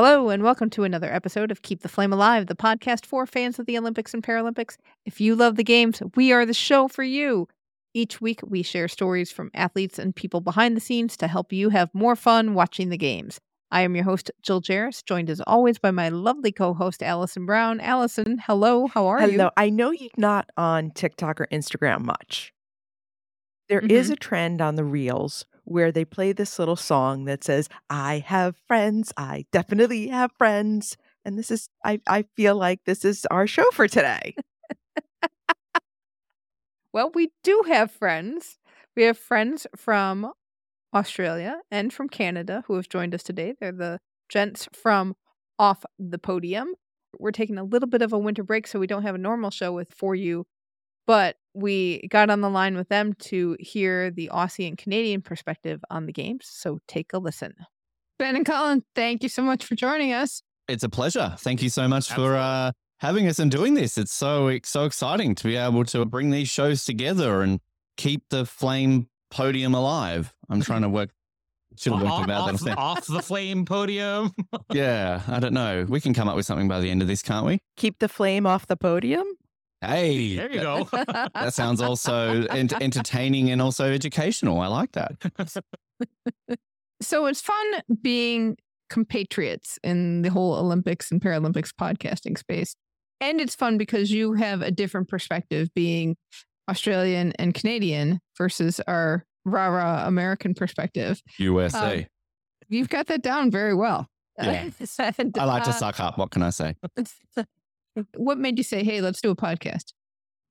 Hello, and welcome to another episode of Keep the Flame Alive, the podcast for fans of the Olympics and Paralympics. If you love the games, we are the show for you. Each week, we share stories from athletes and people behind the scenes to help you have more fun watching the games. I am your host, Jill Jaracz, joined as always by my lovely co host, Alison Brown. Alison, hello, how are Hello. you? Hello. I know you're not on TikTok or Instagram much. There is Mm-hmm. a trend on the reels where they play this little song that says, I have friends. I definitely have friends. And this is, I, I feel like this is our show for today. Well, we do have friends. We have friends from Australia and from Canada who have joined us today. They're the gents from Off the Podium. We're taking a little bit of a winter break, so we don't have a normal show with for you, but we got on the line with them to hear the Aussie and Canadian perspective on the games. So take a listen. Ben and Colin, thank you so much for joining us. It's a pleasure. Thank you so much for uh, having us and doing this. It's so so exciting to be able to bring these shows together and keep the flame podium alive. I'm trying to work. Should have worked about off, that. off the flame podium. Yeah, I don't know. We can come up with something by the end of this, can't we? Keep the flame off the podium. Hey, There you go. That sounds also ent- entertaining and also educational. I like that. So it's fun being compatriots in the whole Olympics and Paralympics podcasting space. And it's fun because you have a different perspective being Australian and Canadian versus our rah rah American perspective. USA. Um, You've got that down very well. Yeah. And, I like to uh, suck up. What can I say? What made you say, hey, let's do a podcast?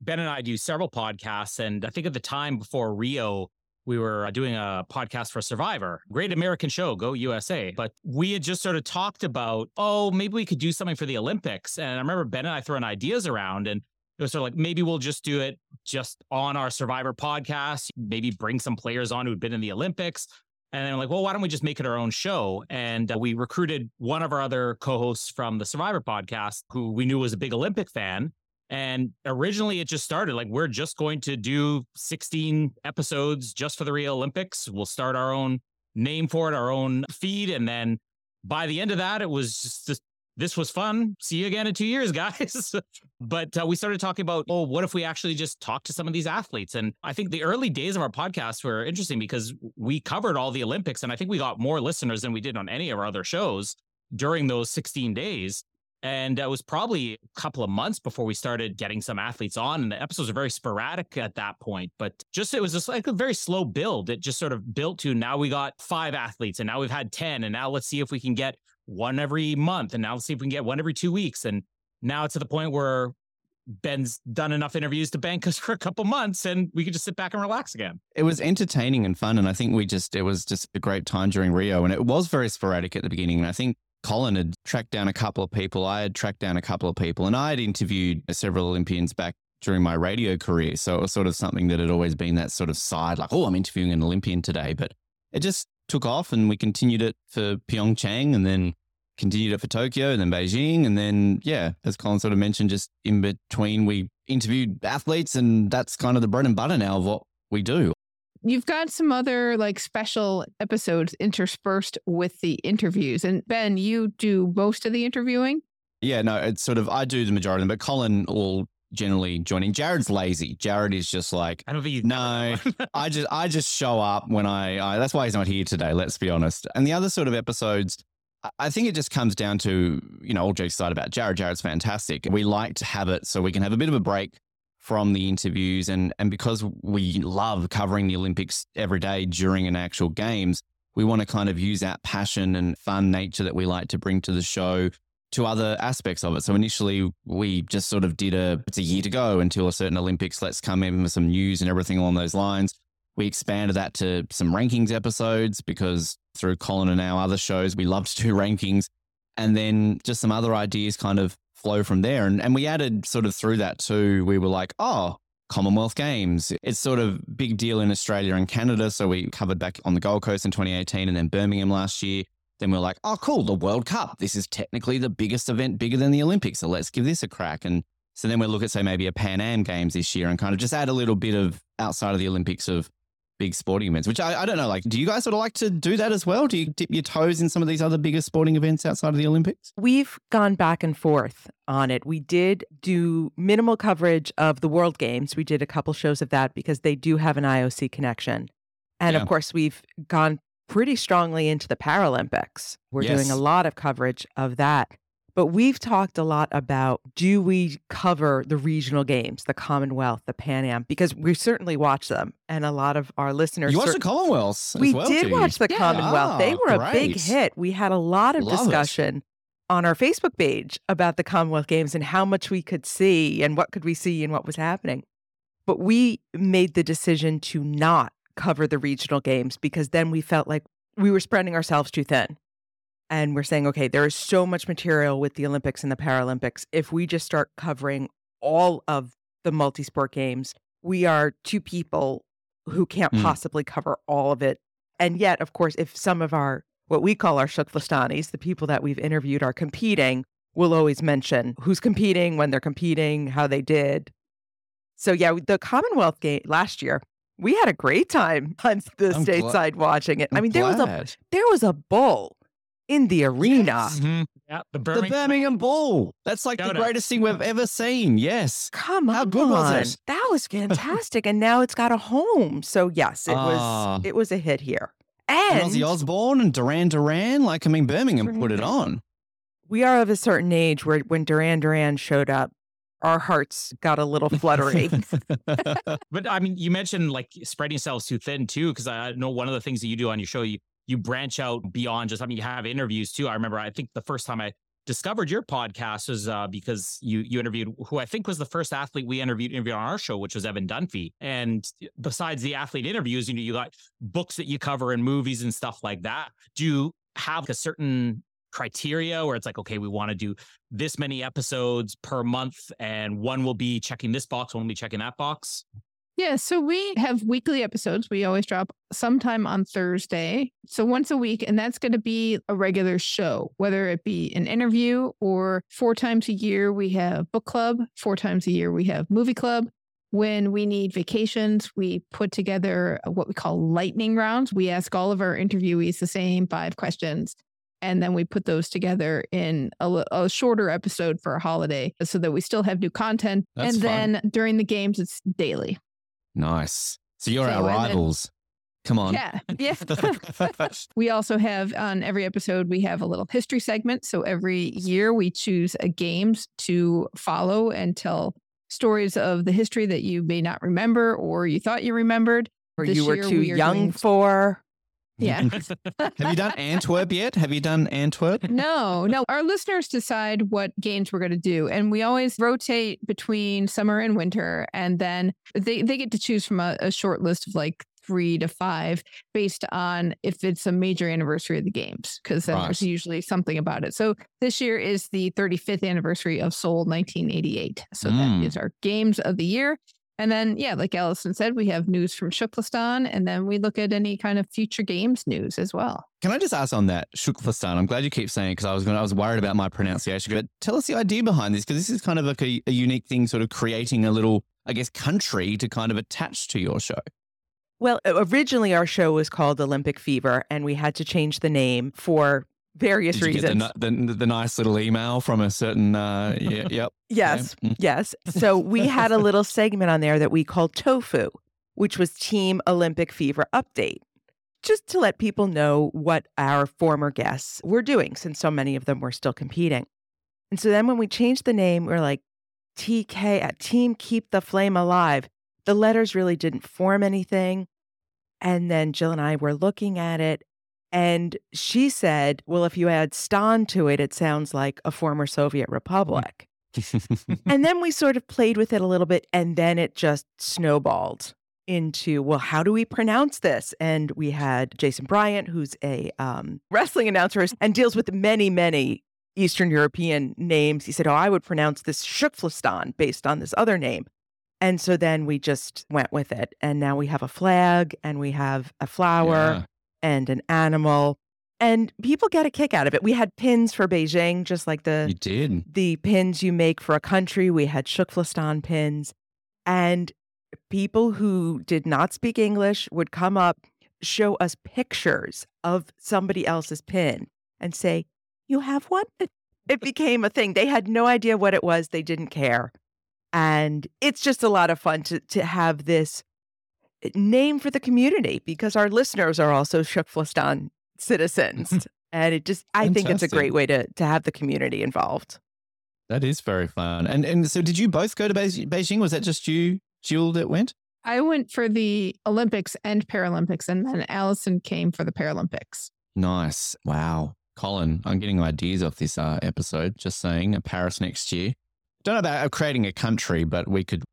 ben and I do several podcasts, and I think at the time before Rio, we were uh, doing a podcast for Survivor, great American show, Go USA. But we had just sort of talked about, oh, maybe we could do something for the Olympics. And I remember Ben and I throwing ideas around, and it was sort of like maybe we'll just do it just on our Survivor podcast, maybe bring some players on who'd been in the Olympics. And then I'm like, well, why don't we just make it our own show? And uh, we recruited one of our other co-hosts from the Survivor podcast, who we knew was a big Olympic fan. And originally it just started like we're just going to do 16 episodes just for the Rio Olympics. We'll start our own name for it, our own feed. And then by the end of that, it was just this, was fun. See you again in two years, guys. but uh, we started talking about, oh, what if we actually just talk to some of these athletes? And I think the early days of our podcast were interesting because we covered all the Olympics. And I think we got more listeners than we did on any of our other shows during those 16 days. And it was probably a couple of months before we started getting some athletes on. And the episodes are very sporadic at that point. But just it was just like a very slow build. It just sort of built to now we got five athletes and now we've had 10. And now let's see if we can get one every month. And now let's see if we can get one every two weeks. And now it's to the point where Ben's done enough interviews to bank us for a couple months and we could just sit back and relax again. it was entertaining and fun. And I think we just, it was just a great time during Rio. And it was very sporadic at the beginning. And I think Colin had tracked down a couple of people. I had tracked down a couple of people. And I had interviewed several Olympians back during my radio career. So it was sort of something that had always been that sort of side, like, oh, I'm interviewing an Olympian today. But it just took off and we continued it for Pyeongchang and then continued it for Tokyo and then Beijing. And then, yeah, as Colin sort of mentioned, just in between, we interviewed athletes and that's kind of the bread and butter now of what we do. You've got some other like special episodes interspersed with the interviews. And Ben, you do most of the interviewing. Yeah, no, it's sort of I do the majority of them, but Colin will generally joining. Jared's lazy. Jared is just like, I don't think you no, I just I just show up when I, I that's why he's not here today, let's be honest. And the other sort of episodes, I- I think it just comes down to, you know, all jokes aside about Jared. Jared's fantastic. We like to have it so we can have a bit of a break from the interviews and and because we love covering the Olympics every day during an actual games, we want to kind of use that passion and fun nature that we like to bring to the show to other aspects of it. So initially we just sort of did a it's a year to go until a certain Olympics. Let's come in with some news and everything along those lines. We expanded that to some rankings episodes because through Colin and our other shows, we love to do rankings. And then just some other ideas kind of flow from there. And, and we added sort of through that too, we were like, oh, Commonwealth Games. It's sort of big deal in Australia and Canada. So we covered back on the Gold Coast in 2018 and then Birmingham last year. Then we are like, oh, cool, the World Cup. This is technically the biggest event, bigger than the Olympics. So let's give this a crack. And so then we look at, say, maybe a Pan Am Games this year and kind of just add a little bit of outside of the Olympics of big sporting events, which I, I don't know. Like, do you guys sort of like to do that as well? Do you dip your toes in some of these other bigger sporting events outside of the Olympics? We've gone back and forth on it. We did do minimal coverage of the World Games. We did a couple shows of that because they do have an IOC connection. And Yeah. of course, we've gone pretty strongly into the Paralympics. We're doing a lot of coverage of that. But we've talked a lot about do we cover the regional games, the Commonwealth, the Pan Am, because we certainly watch them. And a lot of our listeners. You watched the Commonwealths. as we well, did watch the Yeah. Commonwealth. they Ah, were a big hit. We had a lot of Love it. discussion on our Facebook page about the Commonwealth Games and how much we could see and what could we see and what was happening. But we made the decision to not cover the regional games because then we felt like we were spreading ourselves too thin. And we're saying, okay, there is so much material with the Olympics and the Paralympics. If we just start covering all of the multi sport games, we are two people who can't Mm. possibly cover all of it. And yet, of course, if some of our, what we call our Shukflistanis, the people that we've interviewed are competing, we'll always mention who's competing, when they're competing, how they did. So, yeah, the Commonwealth game last year, we had a great time on the I'm gla- stateside watching it. I I'm mean, there was a there was a bull in the arena. Mhm. Yeah, the the Birmingham. Birmingham Bull. That's like the Shout out. greatest thing we've ever seen. Yes. Come How on. good was it? That was fantastic. and now it's got a home. So yes, it Ah. was it was a hit here. And And Ozzy Osbourne and Duran Duran. Like, I mean, Birmingham put it on. we are of a certain age where when Duran Duran showed up, our hearts got a little fluttery. But I mean, you mentioned like spreading yourselves too thin too, because I know one of the things that you do on your show, you you branch out beyond just. I mean, you have interviews too. I remember, I think the first time I discovered your podcast was uh, because you you interviewed who I think was the first athlete we interviewed interviewed on our show, which was Evan Dunfee. And besides the athlete interviews, you know, you got books that you cover and movies and stuff like that. Do you have a certain criteria where it's like, okay, we want to do this many episodes per month, and one will be checking this box, one will be checking that box? Yeah, so we have weekly episodes. We always drop sometime on Thursday. So once a week, and that's going to be a regular show, whether it be an interview or four times a year, we have book club. Four times a year, we have movie club. When we need vacations, we put together uh, what we call lightning rounds. We ask all of our interviewees the same five questions. And then we put those together in a, a shorter episode for a holiday uh, so that we still have new content. That's and fun. then during the games, it's daily. nice. So you're So, our and then- rivals. Come on. Yeah. Yeah. we also have on every episode, we have a little history segment. So every year we choose a games to follow and tell stories of the history that you may not remember or you thought you remembered. or This you were too we young doing- for. Yeah. Have you done Antwerp yet? Have you done Antwerp? No, no. Our listeners decide what games we're going to do. And we always rotate between summer and winter. And then they, they get to choose from a, a short list of like three to five based on if it's a major anniversary of the games, because then there's usually something about it. So this year is the 35th anniversary of Seoul 1988. So Mm. that is our games of the year. And then, yeah, like Alison said, we have news from Shukflistan, and then we look at any kind of future games news as well. Can I just ask on that Shukflistan? I'm glad you keep saying it because I was going I was worried about my pronunciation. But tell us the idea behind this because this is kind of like a, a unique thing, sort of creating a little, I guess, country to kind of attach to your show. Well, originally our show was called Olympic Fever, and we had to change the name for various get the, reasons. the, the nice little email from a certain? Uh, yeah, yep. Yes, Okay. Mm. yes. So we had a little segment on there that we called Tofu, which was Team Olympic Fever Update, just to let people know what our former guests were doing, since so many of them were still competing. And so then when we changed the name, we are like, TK at Team Keep the Flame Alive. The letters really didn't form anything. And then Jill and I were looking at it, and she said, Well, if you add Stan to it, it sounds like a former Soviet republic. And then we sort of played with it a little bit, and then it just snowballed into, well, how do we pronounce this? And we had Jason Bryant, who's a um, wrestling announcer and deals with many, many Eastern European names. He said, Oh, I would pronounce this Shukflistan based on this other name. And so then we just went with it. And now we have a flag and we have a flower Yeah. And an animal. And people get a kick out of it. We had pins for Beijing, just like the You did. the pins you make for a country. We had Shukflistan pins. And people who did not speak English would come up, show us pictures of somebody else's pin and say, You have one? It- became a thing. They had no idea what it was, they didn't care. And it's just a lot of fun to, to have this name for the community because our listeners are also Shukflistan citizens. and it just, I think it's a great way to, to have the community involved. That is very fun. And and so did you both go to Beijing? Was that just you, Jill, that went? I went for the Olympics and Paralympics, and then Alison came for the Paralympics. Nice. Wow. Colin, I'm getting ideas off this uh, episode. Just saying, uh, Paris next year. Don't know about uh, creating a country, but we could.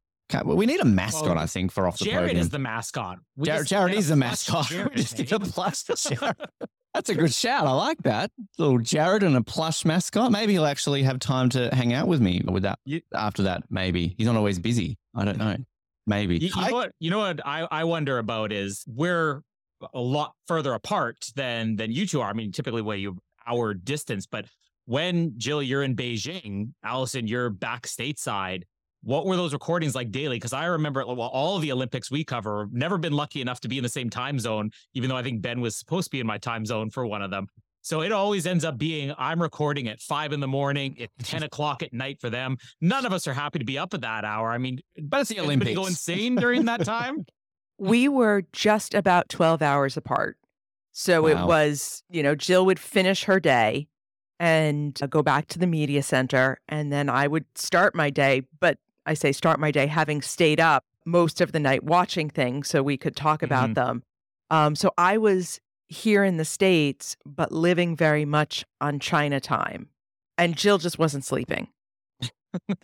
We need a mascot, Well, I think, for off the program. Jared podium. is the mascot. We Jared, Jared is the mascot. Jared, we just get a plush Jared. That's a good shout. I like that. Little Jared and a plush mascot. Maybe he'll actually have time to hang out with me with that. You- After that, maybe he's not always busy. I don't know. Maybe. You, you I- know what? You know what I, I wonder about is we're a lot further apart than than you two are. I mean, typically way you our distance, but when Jill, you're in Beijing, Alison, you're back stateside. What were those recordings like daily? Because I remember well, all of the Olympics we cover, never been lucky enough to be in the same time zone, even though I think Ben was supposed to be in my time zone for one of them. So it always ends up being I'm recording at five in the morning, at 10 o'clock at night for them. None of us are happy to be up at that hour. I mean, but it's the Olympics. go insane during that time? we were just about 12 hours apart. So it was, you know, Jill would finish her day and uh, go back to the media center. And then I would start my day. But I say start my day having stayed up most of the night watching things so we could talk about Mhm. them. Um, so I was here in the States, but living very much on China time. And Jill just wasn't sleeping.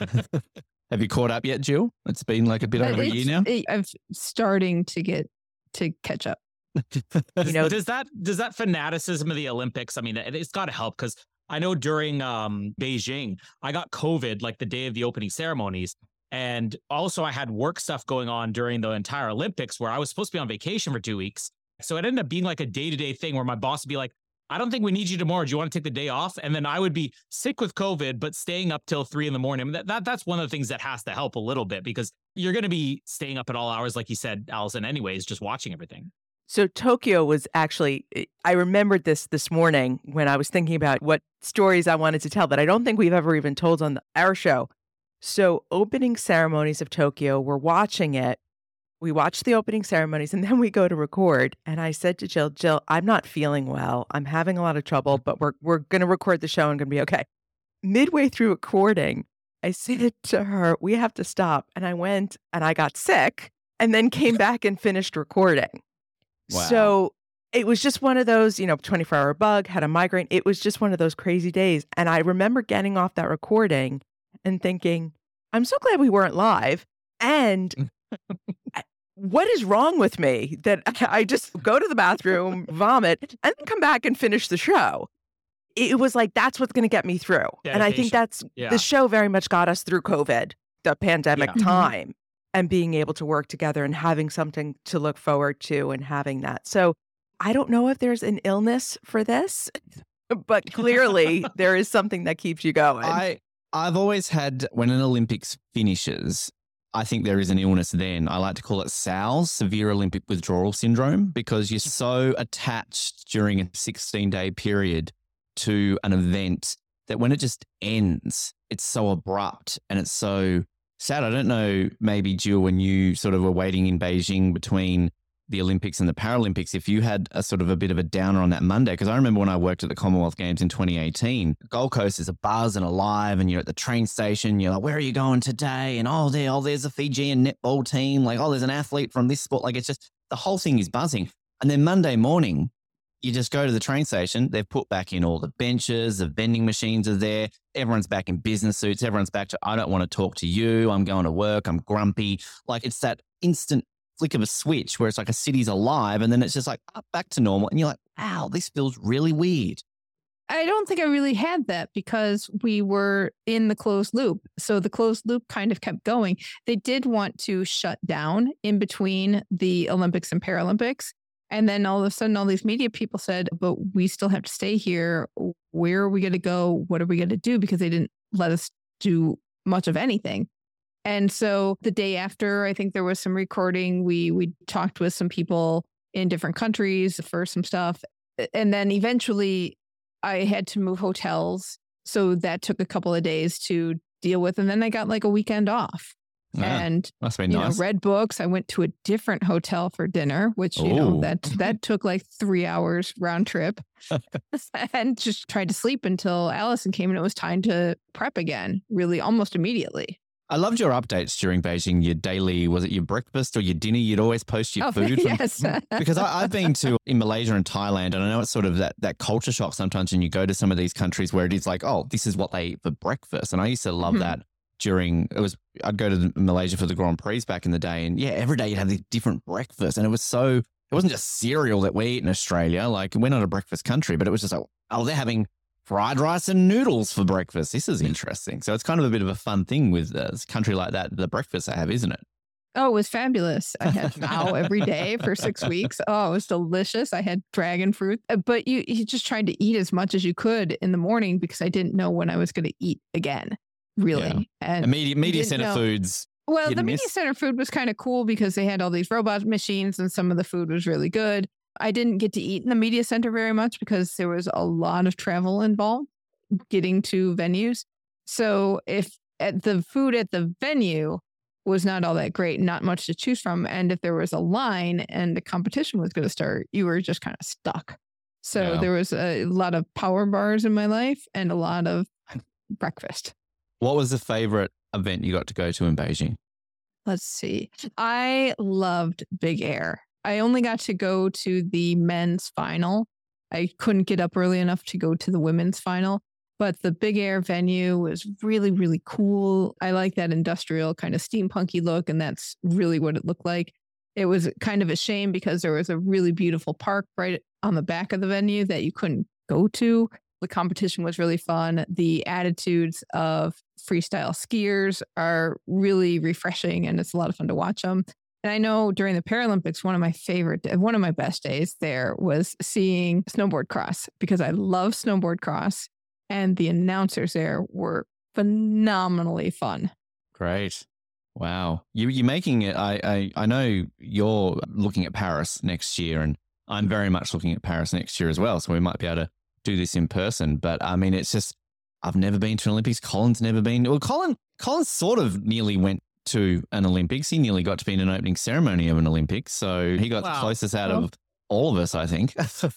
Have you caught up yet, Jill? It's been like a bit But over a year now. it- I'm starting to get to catch up. You know, does that does that fanaticism of the Olympics? I mean, it, it's got to help because I know during um, Beijing, I got COVID like the day of the opening ceremonies, and also I had work stuff going on during the entire Olympics where I was supposed to be on vacation for two weeks. So it ended up being like a day to day thing where my boss would be like, "I don't think we need you tomorrow. Do you want to take the day off?" And then I would be sick with COVID, but staying up till three in the morning. That, that that's one of the things that has to help a little bit because you're going to be staying up at all hours, like you said, Alison. Anyways, just watching everything. So Tokyo was actually eh, I remembered this this morning when I was thinking about what stories I wanted to tell that I don't think we've ever even told on the, our show. So opening ceremonies of Tokyo, we're watching it. We watch the opening ceremonies and then we go to record. And I said to Jill, Jill, I'm not feeling well. I'm having a lot of trouble, but we're we're gonna record the show and gonna be okay. Midway through recording, I said to her, we have to stop. And I went and I got sick and then came back and finished recording. Wow. So it was just one of those, you know, 24 hour bug, had a migraine. It was just one of those crazy days. And I remember getting off that recording and thinking, I'm so glad we weren't live. And what is wrong with me that I just go to the bathroom, vomit, and then come back and finish the show? It was like, that's what's going to get me through. And I think that's Yeah. the show very much got us through COVID, the pandemic Yeah. Mhm. time, and being able to work together and having something to look forward to and having that. So I don't know if there's an illness for this, but clearly there is something that keeps you going. I I've always had when an Olympics finishes, I think there is an illness then. I like to call it SALS, severe Olympic withdrawal syndrome, because you're mm-hmm. so attached during a 16 day period to an event that when it just ends, it's so abrupt and it's so sad. I don't know, maybe Jill, when you sort of were waiting in Beijing between the Olympics and the Paralympics, if you had a sort of a bit of a downer on that Monday, because I remember when I worked at the Commonwealth Games in 2018, Gold Coast is a buzz and alive, and you're at the train station, you're like, where are you going today? And oh, there, oh, there's a Fijian netball team. Like, oh, there's an athlete from this sport. Like, it's just the whole thing is buzzing. And then Monday morning, you just go to the train station. They've put back in all the benches, the vending machines are there. Everyone's back in business suits. Everyone's back to, I don't want to talk to you. I'm going to work. I'm grumpy. Like it's that instant flick of a switch where it's like a city's alive and then it's just like up back to normal. And you're like, wow, this feels really weird. I don't think I really had that because we were in the closed loop. So the closed loop kind of kept going. They did want to shut down in between the Olympics and Paralympics. And then all of a sudden, all these media people said, but we still have to stay here. Where are we going to go? What are we going to do? Because they didn't let us do much of anything. And so the day after, I think there was some recording. We we talked with some people in different countries for some stuff. And then eventually I had to move hotels. So that took a couple of days to deal with. And then I got like a weekend off. Yeah, and must be nice. know, read books. I went to a different hotel for dinner, which you know that that took like three hours round trip, and just tried to sleep until Alison came, and it was time to prep again. Really, almost immediately. I loved your updates during Beijing. Your daily, was it your breakfast or your dinner? You'd always post your Oh, food. From, yes. because I, I've been to in Malaysia and Thailand, and I know it's sort of that that culture shock sometimes when you go to some of these countries where it is like, oh, this is what they eat for breakfast. And I used to love Mhm. that during it was I'd go to the- Malaysia for the Grand Prix back in the day, and yeah, every day you'd have these different breakfasts, and it was so it wasn't just cereal that we eat in Australia. Like we're not a breakfast country, but it was just like, oh, they're having fried rice and noodles for breakfast. This is interesting. So it's kind of a bit of a fun thing with a country like that, the breakfast they have, isn't it? Oh, it was fabulous. I had bao every day for six weeks. Oh, it was delicious. I had dragon fruit, Uh, but you, you just tried to eat as much as you could in the morning because I didn't know when I was going to eat again, really. Yeah. And media media center know. foods. well, the and media center food was kind of cool because they had all these robot machines and some of the food was really good. I didn't get to eat in the media center very much because there was a lot of travel involved getting to venues. So if at the food at the venue was not all that great, not much to choose from, and if there was a line and the competition was going to start, you were just kind of stuck. So Yeah. there was a lot of power bars in my life and a lot of breakfast. What was the favorite event you got to go to in Beijing? Let's see. I loved Big Air. I only got to go to the men's final. I couldn't get up early enough to go to the women's final, but the Big Air venue was really, really cool. I like that industrial kind of steampunky look, and that's really what it looked like. It was kind of a shame because there was a really beautiful park right on the back of the venue that you couldn't go to. The competition was really fun. The attitudes of freestyle skiers are really refreshing and it's a lot of fun to watch them. And I know during the Paralympics, one of my favorite, one of my best days there was seeing snowboard cross because I love snowboard cross and the announcers there were phenomenally fun. Great. Wow. You, you're making it. I, I, I know you're looking at Paris next year, and I'm very much looking at Paris next year as well. So we might be able to do this in person. But I mean, it's just, I've never been to an Olympics. Colin's never been. Well, Colin, Colin sort of nearly went to an Olympics. He nearly got to be in an opening ceremony of an Olympics. So he got the Wow. closest out Well- of all of us, I think. so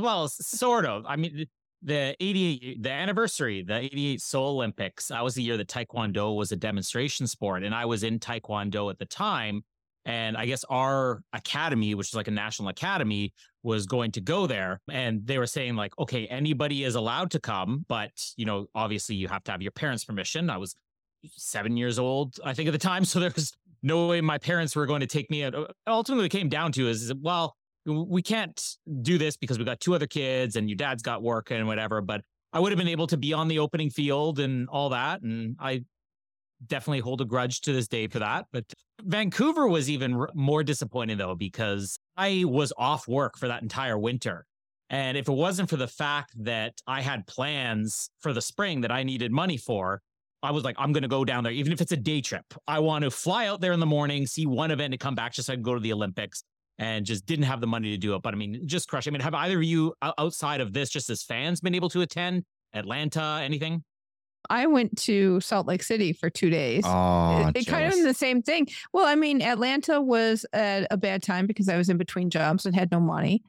well, sort of. I mean, the 88, the anniversary, the 88 Seoul Olympics, that was the year that Taekwondo was a demonstration sport. And I was in Taekwondo at the time. And I guess our academy, which is like a national academy, was going to go there. And they were saying, like, okay, anybody is allowed to come, but, you know, obviously you have to have your parents' permission. I was seven years old, I think, at the time. So there was no way my parents were going to take me out. Uh, ultimately, it came down to is, well, we can't do this because we got two other kids and your dad's got work and whatever. But I would have been able to be on the opening field and all that. And I definitely hold a grudge to this day for that. But Vancouver was even more disappointing though, because I was off work for that entire winter. And if it wasn't for the fact that I had plans for the spring that I needed money for, I was like, I'm going to go down there, even if it's a day trip. I want to fly out there in the morning, see one event and come back just so I can go to the Olympics and just didn't have the money to do it. But I mean, just crush. I mean, have either of you outside of this, just as fans, been able to attend Atlanta, anything? I went to Salt Lake City for two days. Oh, it, it kind of the same thing. Well, I mean, Atlanta was at a bad time because I was in between jobs and had no money.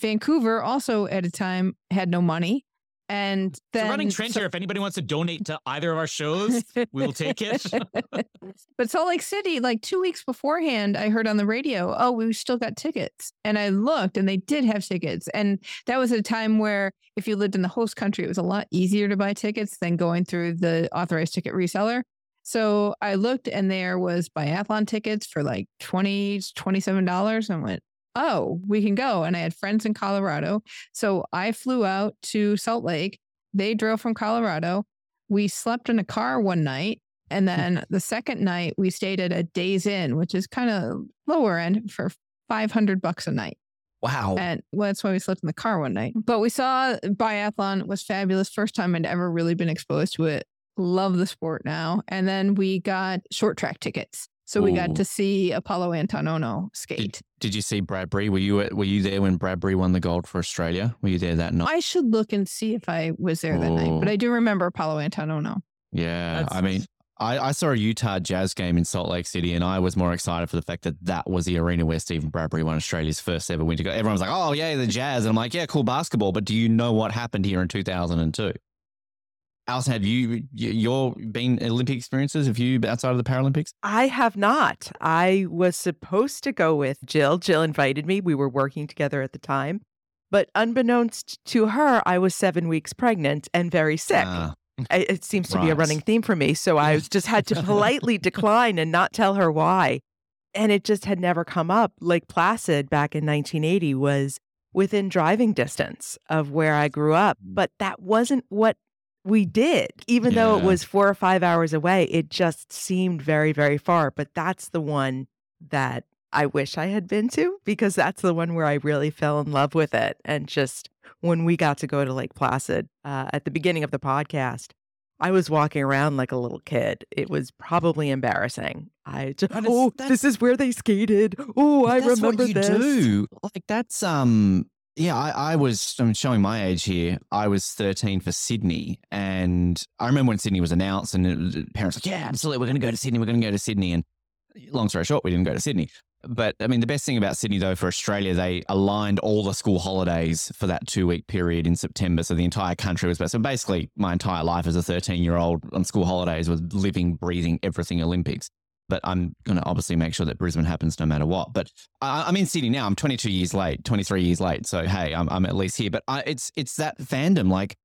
Vancouver also at a time had no money. And It's then a running trend so- here. If anybody wants to donate to either of our shows, we will take it. but Salt Lake City, like two weeks beforehand, I heard on the radio, oh, we still got tickets. And I looked and they did have tickets. And that was a time where if you lived in the host country, it was a lot easier to buy tickets than going through the authorized ticket reseller. So I looked and there was biathlon tickets for like 20 $27 and went, oh, we can go. And I had friends in Colorado. So I flew out to Salt Lake. They drove from Colorado. We slept in a car one night. And hmm. then the second night, we stayed at a Days Inn, which is kind of lower end for 500 bucks a night. Wow. And well, that's why we slept in the car one night. But we saw biathlon was fabulous. First time I'd ever really been exposed to it. Love the sport now. And then we got short track tickets. So we got to see Apollo Anton Ohno skate. Did you see Bradbury? Were you at, were you there when Bradbury won the gold for Australia? Were you there that night? I should look and see if I was there that night, but oh. I do remember Apollo Anton Ohno. Yeah, That's- I mean, I, I saw a Utah Jazz game in Salt Lake City, and I was more excited for the fact that that was the arena where Steven Bradbury won Australia's first ever winter. Gold. Everyone was like, "Oh yeah, the Jazz," and I'm like, "Yeah, cool basketball." But do you know what happened here in 2002? Alison, have you your been Olympic experiences? Have you outside of the Paralympics? I have not. I was supposed to go with Jill. Jill invited me. We were working together at the time. But unbeknownst to her, I was seven weeks pregnant and very sick. Ah. I- it seems to be a running theme for me. So I just had to politely decline and not tell her why. And it just had never come up. Lake Placid back in 1980 was within driving distance of where I grew up, mm. but that wasn't what we did. Even though it was four or five hours away, it just seemed very, very far. But that's the one that I wish I had been to because that's the one where I really fell in love with it. And just when we got to go to Lake Placid uh, at the beginning of the podcast, I was walking around like a little kid. It was probably embarrassing. I just, oh, this is where they skated. Oh, I remember what you this. do. Like that's um yeah, I, I was I'm showing my age here. I was 13 for Sydney, and I remember when Sydney was announced, and it parents were like, yeah, absolutely, we're going to go to Sydney. We're going to go to Sydney. And long story short, we didn't go to Sydney. But I mean, the best thing about Sydney, though, for Australia, they aligned all the school holidays for that two week period in September. So the entire country was, so basically, my entire life as a 13 year old on school holidays was living, breathing everything Olympics. But I'm going to obviously make sure that Brisbane happens no matter what. But I, I'm in Sydney now. I'm 22 years late, 23 years late. So hey, I'm, I'm at least here. But I, it's it's that fandom, like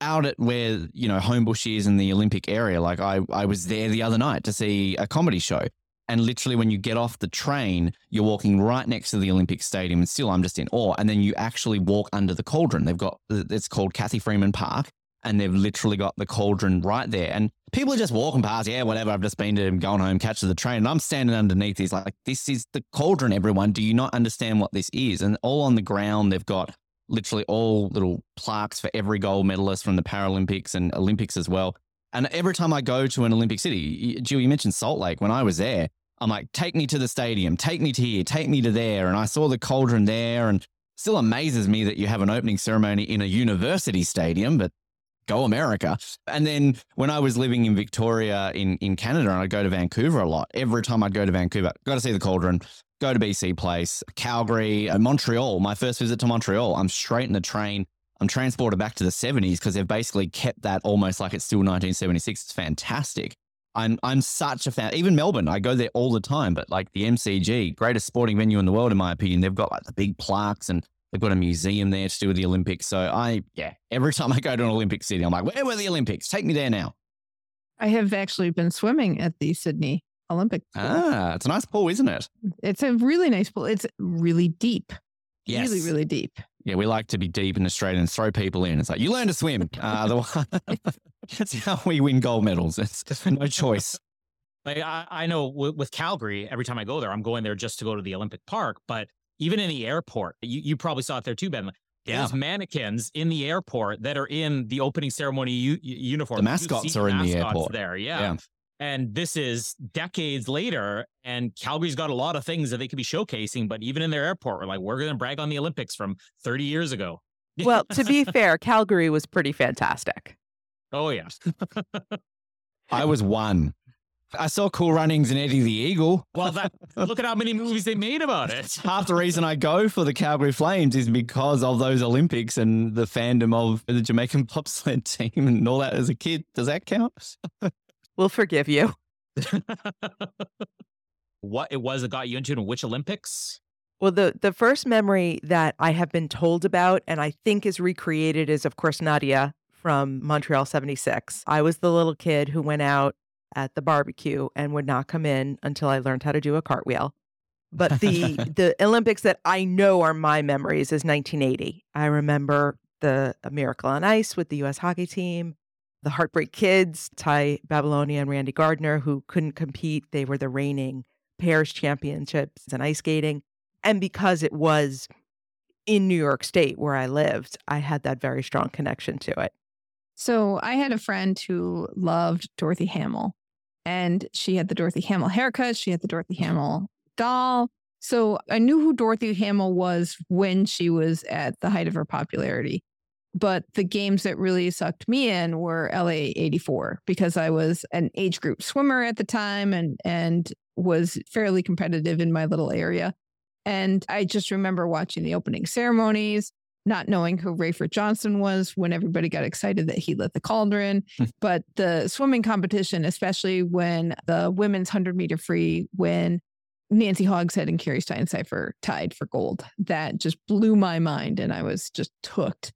out at where you know Homebush is in the Olympic area. Like I I was there the other night to see a comedy show, and literally when you get off the train, you're walking right next to the Olympic Stadium, and still I'm just in awe. And then you actually walk under the cauldron. They've got it's called Cathy Freeman Park, and they've literally got the cauldron right there. And people are just walking past, yeah, whatever. I've just been to going home, catch the train, and I'm standing underneath. He's like, this is the cauldron. Everyone, do you not understand what this is? And all on the ground, they've got literally all little plaques for every gold medalist from the Paralympics and Olympics as well. And every time I go to an Olympic city, Jill, you mentioned Salt Lake. When I was there, I'm like, take me to the stadium, take me to here, take me to there. And I saw the cauldron there, and still amazes me that you have an opening ceremony in a university stadium, but go America. And then when I was living in Victoria in, in Canada and I'd go to Vancouver a lot, every time I'd go to Vancouver, got to see the cauldron, go to BC Place, Calgary, uh, Montreal. My first visit to Montreal, I'm straight in the train. I'm transported back to the 70s because they've basically kept that almost like it's still 1976. It's fantastic. I'm I'm such a fan. Even Melbourne, I go there all the time. But like the MCG, greatest sporting venue in the world, in my opinion, they've got like the big plaques and they've got a museum there to do with the Olympics. So I, yeah, every time I go to an Olympic city, I'm like, where were the Olympics? Take me there now. I have actually been swimming at the Sydney Olympic. pool. Ah, it's a nice pool, isn't it? It's a really nice pool. It's really deep. Yes. Really, really deep. Yeah, we like to be deep in Australia and throw people in. It's like you learn to swim. Uh, otherwise, that's how we win gold medals. It's no choice. Like I, I know with, with Calgary, every time I go there, I'm going there just to go to the Olympic Park. But even in the airport, you, you probably saw it there too, Ben. There's mannequins in the airport that are in the opening ceremony u- u- uniform. The mascots see are in the mascots airport. there. Yeah. Yeah. And this is decades later, and Calgary's got a lot of things that they could be showcasing. But even in their airport, we're like, we're going to brag on the Olympics from 30 years ago. Well, to be fair, Calgary was pretty fantastic. oh yeah, I was one. I saw Cool Runnings and Eddie the Eagle. well, that look at how many movies they made about it. Half the reason I go for the Calgary Flames is because of those Olympics and the fandom of the Jamaican bobsled team and all that as a kid. Does that count? We'll forgive you. what it was that got you into it and which Olympics? Well, the the first memory that I have been told about and I think is recreated is of course Nadia from Montreal 76. I was the little kid who went out at the barbecue and would not come in until I learned how to do a cartwheel. But the the Olympics that I know are my memories is 1980. I remember the Miracle on Ice with the U.S. hockey team, the Heartbreak Kids, Tai Babilonia and Randy Gardner, who couldn't compete. They were the reigning pairs championships in ice skating. And because it was in New York State where I lived, I had that very strong connection to it. So I had a friend who loved Dorothy Hamill, and she had the Dorothy Hamill haircut. She had the Dorothy mm-hmm. Hamill doll. So I knew who Dorothy Hamill was when she was at the height of her popularity. But the games that really sucked me in were LA 84 because I was an age group swimmer at the time and and was fairly competitive in my little area. And I just remember watching the opening ceremonies, not knowing who Rafer Johnson was when everybody got excited that he lit the cauldron. Hmm. but the swimming competition, especially when the women's 100 meter free, when Nancy Hogshead and Carrie Steinseifer tied for gold, that just blew my mind. And I was just hooked.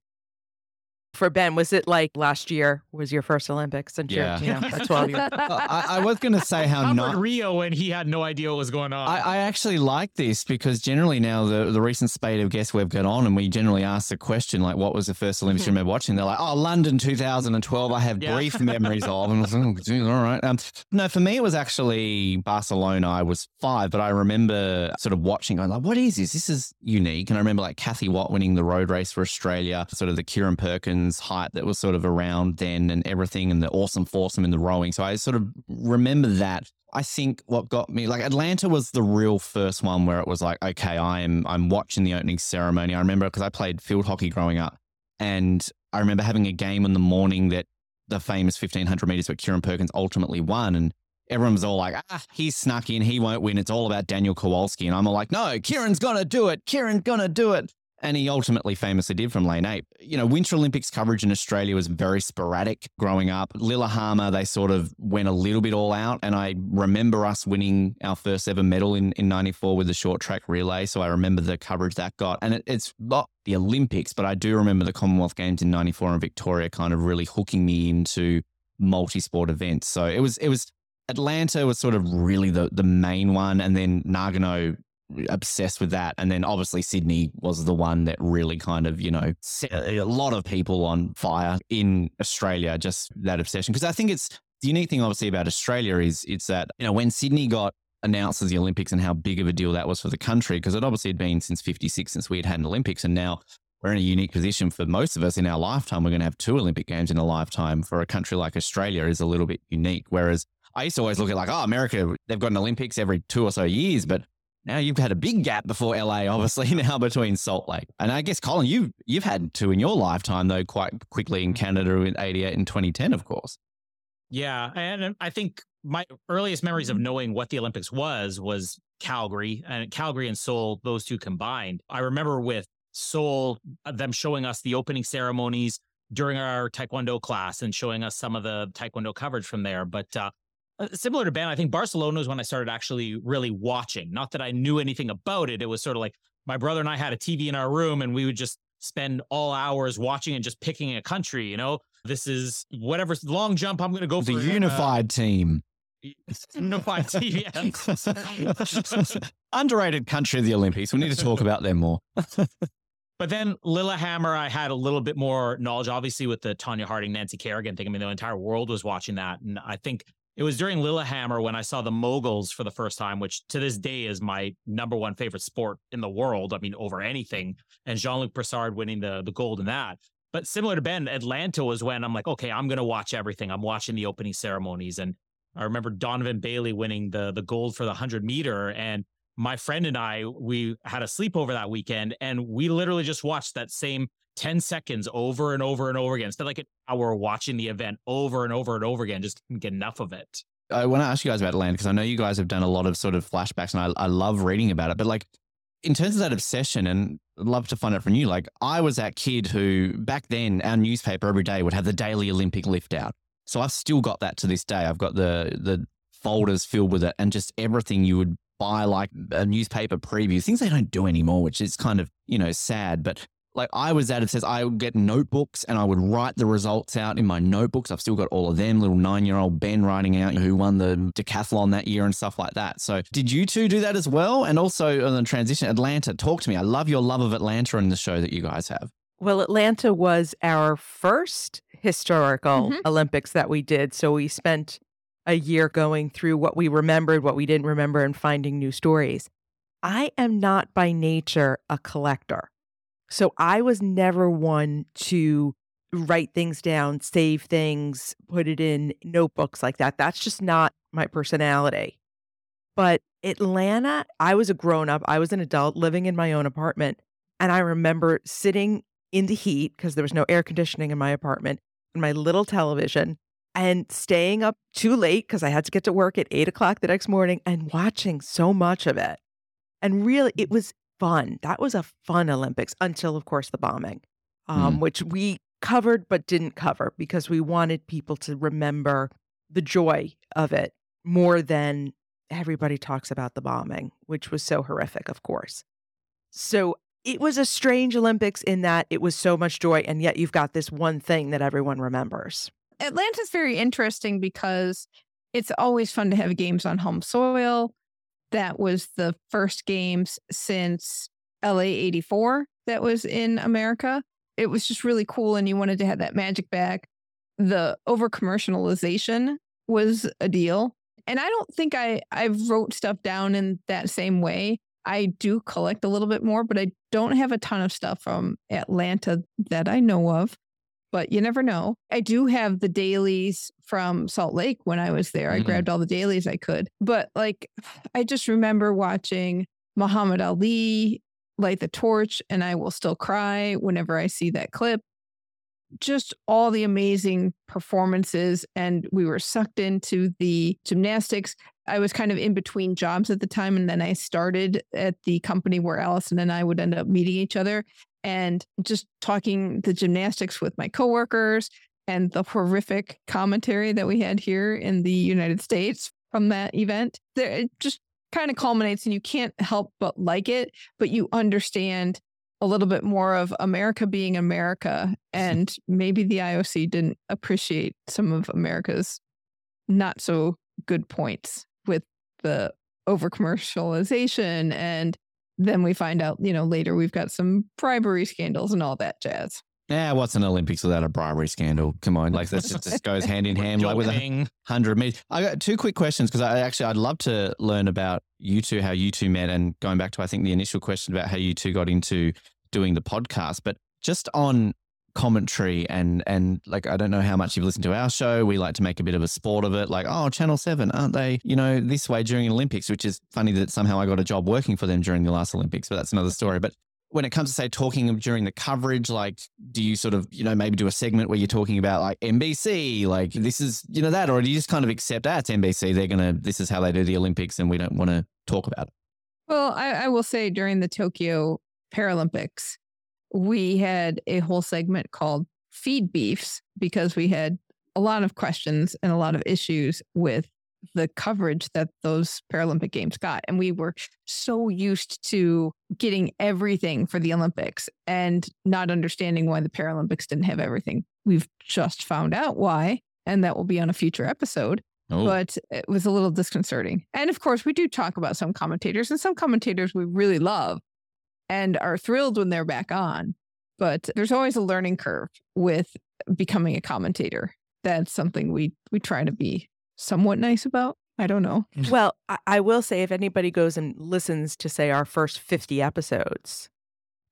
For Ben, was it like last year was your first Olympics and Yeah. you're, you know, a 12 year I, I was going to say how Covered not. Rio and he had no idea what was going on. I, I actually like this because generally now the, the recent spate of guests we've got on and we generally ask the question like what was the first Olympics you remember watching? They're like, oh, London 2012. I have Yeah. brief memories of. And I was like, oh, geez, all right. Um, no, for me it was actually Barcelona. I was five, but I remember sort of watching, going like, what is this? This is unique. And I remember like Kathy Watt winning the road race for Australia, sort of the Kieren Perkins height that was sort of around then and everything, and the awesome foursome in the rowing. So I sort of remember that. I think what got me like Atlanta was the real first one where it was like, okay, I'm I'm watching the opening ceremony. I remember because I played field hockey growing up, and I remember having a game in the morning that the famous 1500 meters where Kieren Perkins ultimately won, and everyone was all like, ah, he's snuck in, he won't win. It's all about Daniel Kowalski, and I'm all like, no, Kieren's gonna do it. Kieren's gonna do it. And he ultimately famously did from lane eight. You know, Winter Olympics coverage in Australia was very sporadic growing up. Lillehammer, they sort of went a little bit all out. And I remember us winning our first ever medal in, in 94 with the short track relay. So I remember the coverage that got. And it, it's not the Olympics, but I do remember the Commonwealth Games in 94 in Victoria kind of really hooking me into multi sport events. So it was, it was, Atlanta was sort of really the, the main one. And then Nagano obsessed with that. And then obviously Sydney was the one that really kind of, you know, set a lot of people on fire in Australia, just that obsession. Because I think it's the unique thing, obviously, about Australia is it's that, you know, when Sydney got announced as the Olympics and how big of a deal that was for the country, because it obviously had been since 56 since we had had an Olympics. And now we're in a unique position for most of us in our lifetime. We're going to have two Olympic Games in a lifetime. For a country like Australia is a little bit unique. Whereas I used to always look at like, oh, America, they've got an Olympics every two or so years, but now you've had a big gap before LA, obviously now between Salt Lake. And I guess Colin, you you've had two in your lifetime though, quite quickly in Canada in '88 and 2010, of course. Yeah, and I think my earliest memories of knowing what the Olympics was was Calgary and Calgary and Seoul, those two combined. I remember with Seoul, uh, them showing us the opening ceremonies during our Taekwondo class and showing us some of the Taekwondo coverage from there. But uh, Uh, similar to Ben, I think Barcelona was when I started actually really watching. Not that I knew anything about it. It was sort of like my brother and I had a TV in our room and we would just spend all hours watching and just picking a country, you know? This is whatever long jump I'm going to go The for. The uh, unified team. unified team. yeah. Underrated country of the Olympics. We need to talk about them more. But then Lillehammer, I had a little bit more knowledge, obviously, with the Tonya Harding, Nancy Kerrigan thing. I mean, the entire world was watching that. And I think it was during Lillehammer when I saw the moguls for the first time, which to this day is my number one favorite sport in the world. I mean, over anything. And Jean Luc Brassard winning the, the gold in that. But similar to Ben, Atlanta was when I'm like, okay, I'm going to watch everything. I'm watching the opening ceremonies. And I remember Donovan Bailey winning the, the gold for the 100 meter. And my friend and I, we had a sleepover that weekend and we literally just watched that same 10 seconds over and over and over again. Instead like an hour watching the event over and over and over again, just get enough of it. I want to ask you guys about Atlanta because I know you guys have done a lot of sort of flashbacks and I, I love reading about it. But like, in terms of that obsession, and I'd love to find out from you, like, I was that kid who back then our newspaper every day would have the daily Olympic lift out. So I've still got that to this day. I've got the the folders filled with it and just everything you would buy, like a newspaper preview, things they don't do anymore, which is kind of, you know, sad. But like I was at it says I would get notebooks and I would write the results out in my notebooks. I've still got all of them, little nine year old Ben writing out who won the decathlon that year and stuff like that. So did you two do that as well? And also on the transition, Atlanta, talk to me. I love your love of Atlanta and the show that you guys have. Well, Atlanta was our first historical Mhm. Olympics that we did. So we spent a year going through what we remembered, what we didn't remember, and finding new stories. I am not by nature a collector. So I was never one to write things down, save things, put it in notebooks like that. That's just not my personality. But Atlanta, I was a grown up, I was an adult living in my own apartment. And I remember sitting in the heat because there was no air conditioning in my apartment and my little television and staying up too late because I had to get to work at eight o'clock the next morning and watching so much of it. And really, it was fun. That was a fun Olympics until, of course, the bombing, um, which we covered but didn't cover because we wanted people to remember the joy of it more than everybody talks about the bombing, which was so horrific, of course. So it was a strange Olympics in that it was so much joy, and yet you've got this one thing that everyone remembers. Atlanta's very interesting because it's always fun to have games on home soil. That was the first games since LA 84 that was in America. It was just really cool, and you wanted to have that magic back. The over commercialization was a deal. And I don't think I, I wrote stuff down in that same way. I do collect a little bit more, but I don't have a ton of stuff from Atlanta that I know of but you never know. I do have the dailies from Salt Lake when I was there. I Mhm. grabbed all the dailies I could. But like, I just remember watching Muhammad Ali light the torch, and I will still cry whenever I see that clip. Just all the amazing performances. And we were sucked into the gymnastics. I was kind of in between jobs at the time. And then I started at the company where Alison and I would end up meeting each other and just talking the gymnastics with my coworkers and the horrific commentary that we had here in the United States from that event. There, it just kind of culminates, and you can't help but like it, but you understand a little bit more of America being America, and maybe the IOC didn't appreciate some of America's not so good points with the over commercialization and then we find out, you know, later we've got some bribery scandals and all that jazz. Yeah, what's an Olympics without a bribery scandal? Come on, like this just, just goes hand in hand, like with a hundred meters. I got two quick questions because I actually I'd love to learn about you two, how you two met, and going back to I think the initial question about how you two got into doing the podcast, but just on commentary and and like I don't know how much you've listened to our show. We like to make a bit of a sport of it, like oh, Channel Seven, aren't they? You know this way during Olympics, which is funny that somehow I got a job working for them during the last Olympics, but that's another story. But when it comes to say talking during the coverage, like do you sort of you know maybe do a segment where you're talking about like NBC, like this is you know that, or do you just kind of accept ah, it's NBC, they're gonna this is how they do the Olympics, and we don't want to talk about it. Well, I, I will say during the Tokyo Paralympics, we had a whole segment called Feed Beefs because we had a lot of questions and a lot of issues with the coverage that those Paralympic Games got. And we were so used to getting everything for the Olympics and not understanding why the Paralympics didn't have everything. We've just found out why, and that will be on a future episode Oh, but it was a little disconcerting. And of course, we do talk about some commentators, and some commentators we really love and are thrilled when they're back on. But there's always a learning curve with becoming a commentator. That's something we we try to be somewhat nice about. I don't know. Mm-hmm. Well, I, I will say if anybody goes and listens to, say, our first 50 episodes,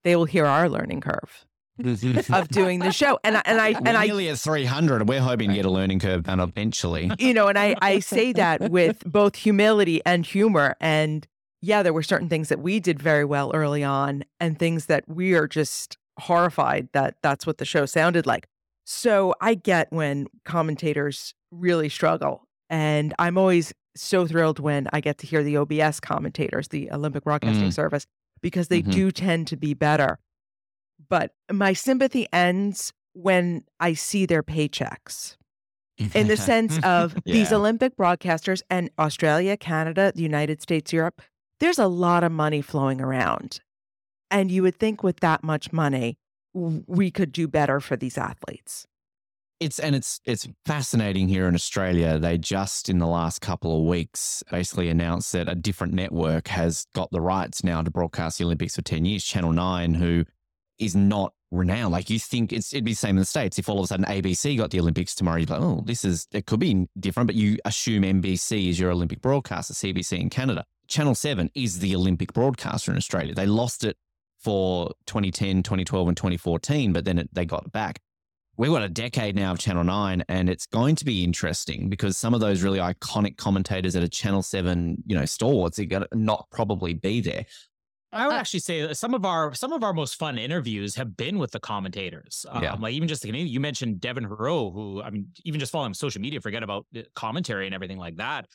they will hear our learning curve mm-hmm. of doing the show. And I, and I, We're and I, nearly at 300. We're hoping to get a learning curve done eventually. you know, and I, I say that with both humility and humor. And yeah, there were certain things that we did very well early on and things that we are just horrified that that's what the show sounded like. So I get when commentators really struggle. And I'm always so thrilled when I get to hear the OBS commentators, the Olympic Broadcasting Mm. Service, because they Mhm. do tend to be better. But my sympathy ends when I see their paychecks in the sense of these Olympic broadcasters and Australia, Canada, the United States, Europe, there's a lot of money flowing around. And you would think with that much money, we could do better for these athletes. It's and it's it's fascinating here in Australia. They just in the last couple of weeks basically announced that a different network has got the rights now to broadcast the Olympics for ten years. Channel Nine, who is not renowned. Like you think it's it'd be the same in the states. If all of a sudden ABC got the Olympics tomorrow, you'd be like, oh, this is it could be different, but you assume NBC is your Olympic broadcaster, CBC in Canada. Channel Seven is the Olympic broadcaster in Australia. They lost it for 2010, 2012, and 2014, but then it, they got it back. We've got a decade now of Channel 9, and it's going to be interesting because some of those really iconic commentators at a Channel 7, you know, stalwarts are going to not probably be there. I would actually say that some of our some of our most fun interviews have been with the commentators. Um, Yeah. Like even just the you mentioned Devin Heroux, who I mean, even just following social media, forget about commentary and everything like that.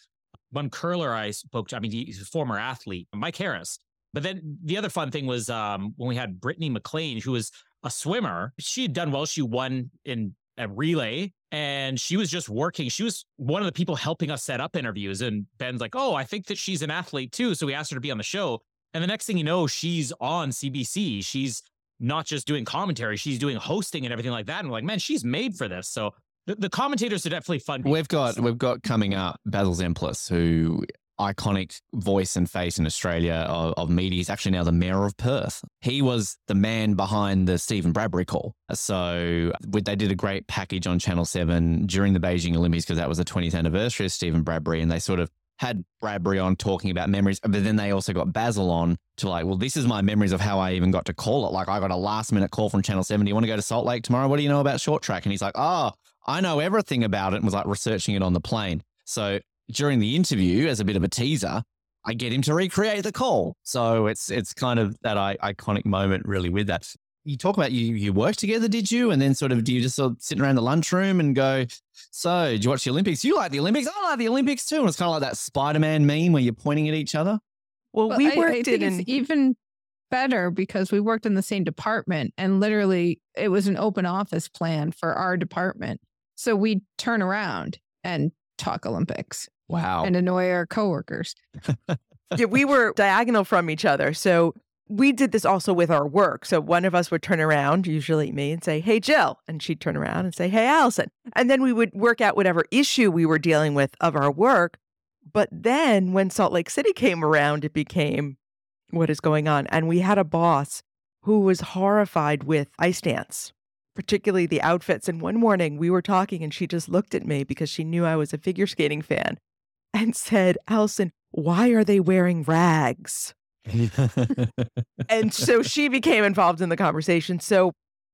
One curler I spoke to, I mean, he's a former athlete, Mike Harris. But then the other fun thing was um, when we had Brittany MacLean, who was a swimmer. She had done well. She won in a relay and she was just working. She was one of the people helping us set up interviews. And Ben's like, Oh, I think that she's an athlete too. So we asked her to be on the show. And the next thing you know, she's on CBC. She's not just doing commentary, she's doing hosting and everything like that. And we're like, man, she's made for this. So the, the commentators are definitely fun. We've got we've got coming up Basil Zempilas, who iconic voice and face in Australia of, of media. He's actually now the mayor of Perth. He was the man behind the Steven Bradbury call. So they did a great package on Channel 7 during the Beijing Olympics because that was the 20th anniversary of Steven Bradbury. And they sort of had Bradbury on talking about memories, but then they also got Basil on to like, well, this is my memories of how I even got to call it. Like I got a last minute call from Channel 7. Do you want to go to Salt Lake tomorrow? What do you know about short track? And he's like, oh, I know everything about it and was like researching it on the plane. So during the interview, as a bit of a teaser, I get him to recreate the call. So it's it's kind of that I, iconic moment really with that. You talk about you you work together, did you? And then sort of do you just sort of sit around the lunchroom and go, so do you watch the Olympics? You like the Olympics? I like the Olympics too. And it's kind of like that Spider-Man meme where you're pointing at each other. Well, But we I- I worked think it it's in even better because we worked in the same department and literally it was an open office plan for our department. So we turn around and talk Olympics Wow. and annoy our coworkers. yeah, we were diagonal from each other. So we did this also with our work. So one of us would turn around, usually me, and say, Hey, Jill. And she'd turn around and say, Hey, Alison. And then we would work out whatever issue we were dealing with of our work. But then when Salt Lake City came around, it became what is going on. And we had a boss who was horrified with ice dance, particularly the outfits. And one morning we were talking and she just looked at me because she knew I was a figure skating fan and said, Alison, why are they wearing rags? and so she became involved in the conversation. So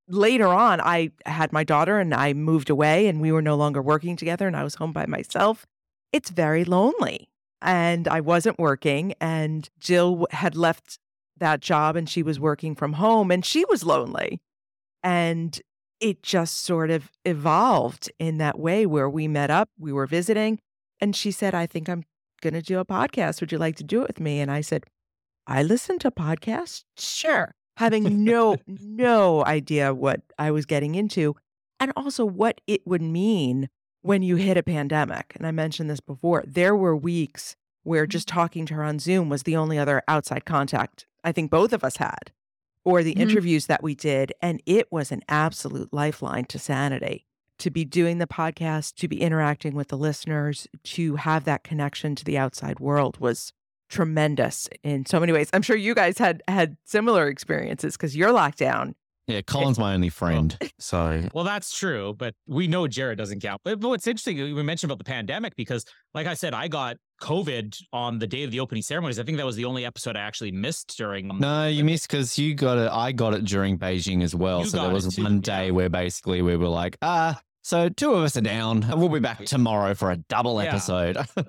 later on, I had my daughter and I moved away and we were no longer working together and I was home by myself. It's very lonely. And I wasn't working, and Jill had left that job and she was working from home and she was lonely. And it just sort of evolved in that way where we met up, we were visiting, and she said, I think I'm going to do a podcast. Would you like to do it with me? And I said, I listen to podcasts. Sure. Having no, no idea what I was getting into and also what it would mean when you hit a pandemic. And I mentioned this before. There were weeks where mm-hmm. just talking to her on Zoom was the only other outside contact I think both of us had, or the Mhm. interviews that we did. And it was an absolute lifeline to sanity to be doing the podcast, to be interacting with the listeners, to have that connection to the outside world was tremendous in so many ways. I'm sure you guys had had similar experiences because you're locked down. Yeah, Colin's my only friend. So Well, that's true, but we know Jared doesn't count. But, but what's interesting, we mentioned about the pandemic because, like I said, I got COVID on the day of the opening ceremonies. I think that was the only episode I actually missed during. No, you missed because you got it. I got it during Beijing as well. You so there got was too, one day yeah. where basically we were like, ah, so two of us are down. We'll be back tomorrow for a double Yeah. episode.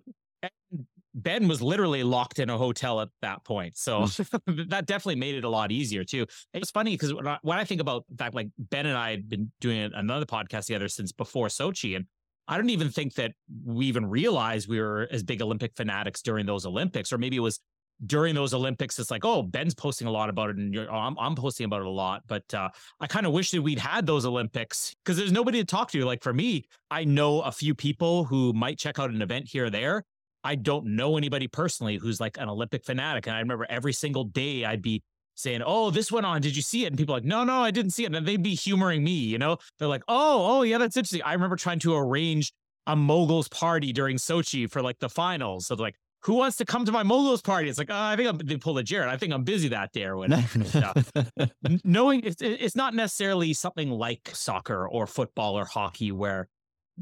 Ben was literally locked in a hotel at that point. So Mm. that definitely made it a lot easier too. It's funny because when I, when I think about the fact, like Ben and I had been doing another podcast together since before Sochi, and I don't even think that we even realized we were as big Olympic fanatics during those Olympics, or maybe it was during those Olympics. It's like, oh, Ben's posting a lot about it, and you're, oh, I'm, I'm posting about it a lot. But uh, I kind of wish that we'd had those Olympics because there's nobody to talk to. Like for me, I know a few people who might check out an event here or there. I don't know anybody personally who's like an Olympic fanatic. And I remember every single day I'd be saying, "Oh, this went on. Did you see it?" And people are like, "No, no, I didn't see it." And they'd be humoring me, you know. They're like, "Oh, oh, yeah, that's interesting." I remember trying to arrange a moguls party during Sochi for like the finals. So like, "Who wants to come to my moguls party?" It's like, "Oh, I think I'm." They pull a Jared. I think I'm busy that day or whatever. Knowing it's it's not necessarily something like soccer or football or hockey where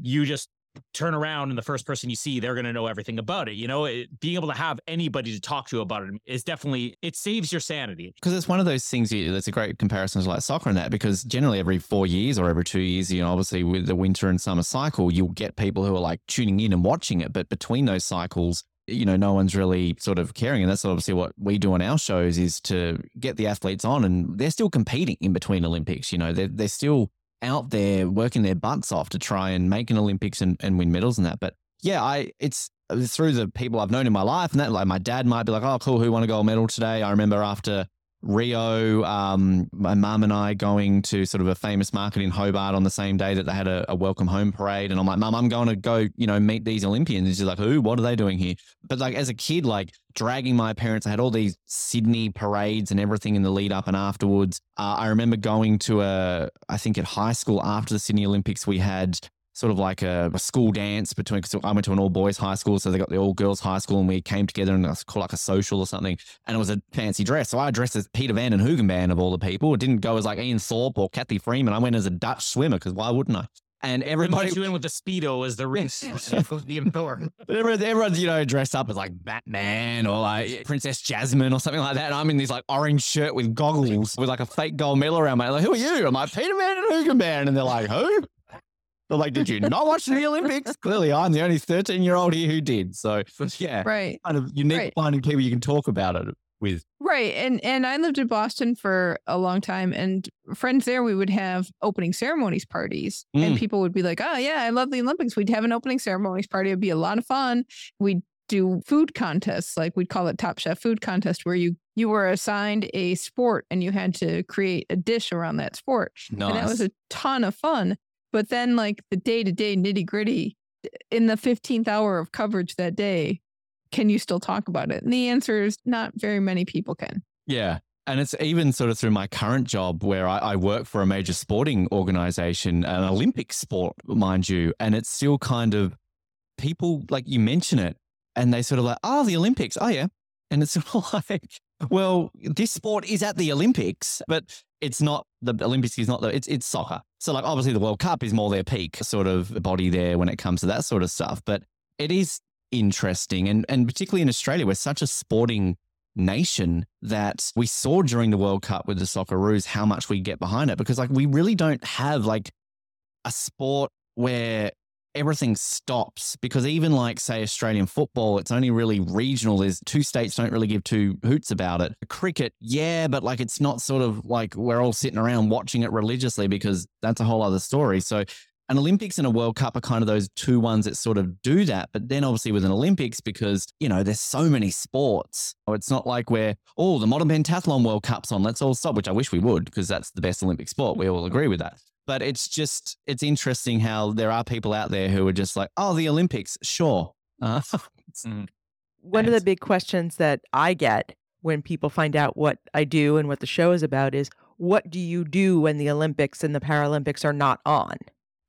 you just turn around and the first person you see they're going to know everything about it you know? It, being able to have anybody to talk to about it is definitely it saves your sanity. Because it's one of those things you, that's a great comparison to like soccer and that because generally every four years or every two years you know obviously with the winter and summer cycle you'll get people who are like tuning in and watching it but between those cycles you know no one's really sort of caring and that's obviously what we do on our shows is to get the athletes on and they're still competing in between olympics you know? They're, they're still out there working their butts off to try and make an olympics and, and win medals and that but yeah i it's uh, through the people i've known in my life and that like my dad might be like oh cool who won a gold medal today? I remember after Rio, um, my mum and I going to sort of a famous market in Hobart on the same day that they had a, a welcome home parade. And I'm like, Mum, I'm going to go, you know, meet these Olympians. And she's like, Who? What are they doing here? But like as a kid, like dragging my parents, I had all these Sydney parades and everything in the lead up and afterwards. Uh, I remember going to a, I think at high school after the Sydney Olympics, we had sort of like a, a school dance between. Cause I went to an all boys high school, so they got the all girls high school, and we came together and it was called like a social or something. And it was a fancy dress, so I dressed as Pieter van den Hoogenband of all the people. It didn't go as like Ian Thorpe or Cathy Freeman. I went as a Dutch swimmer because why wouldn't I? And Everybody you in with the speedo as the wrist. the but everyone, everyone's you know dressed up as like Batman or like Princess Jasmine or something like that. And I'm in this like orange shirt with goggles with like a fake gold medal around my. Like, who are you? I'm like Pieter van den Hoogenband, and they're like, who? They're like, did you not watch the Olympics? Clearly, I'm the only 13 year old here who did. So, yeah, Right. kind of unique Right. finding people you can talk about it with. Right. And and I lived in Boston for a long time and friends there we would have opening ceremonies parties and Mm. people would be like, "Oh yeah, I love the Olympics. We'd have an opening ceremonies party. It'd be a lot of fun. We'd do food contests, like we'd call it Top Chef food contest where you you were assigned a sport and you had to create a dish around that sport. And that was a ton of fun. But then like the day-to-day nitty-gritty in the 15th hour of coverage that day, can you still talk about it? And the answer is not very many people can. Yeah. And it's even sort of through my current job where I, I work for a major sporting organization, an Olympic sport, mind you. And it's still kind of people like you mention it and they sort of like, oh, the Olympics. Oh, yeah. And it's sort of like, well, this sport is at the Olympics, but it's not the Olympics is not the it's it's soccer. So like obviously the World Cup is more their peak sort of body there when it comes to that sort of stuff. But it is interesting and and particularly in Australia, we're such a sporting nation that we saw during the World Cup with the soccer Socceroos how much we get behind it because like we really don't have like a sport where everything stops because even like say Australian football it's only really regional there's two states don't really give two hoots about it cricket yeah but like it's not sort of like we're all sitting around watching it religiously because that's a whole other story so an Olympics and a World Cup are kind of those two ones that sort of do that. But then obviously with an Olympics, because, you know, there's so many sports. Oh, It's not like we're, oh, the modern pentathlon World Cup's on. Let's all stop, which I wish we would, because that's the best Olympic sport. We all agree with that. But it's just, it's interesting how there are people out there who are just like, oh, the Olympics, sure. Uh, One of the big questions that I get when people find out what I do and what the show is about is what do you do when the Olympics and the Paralympics are not on?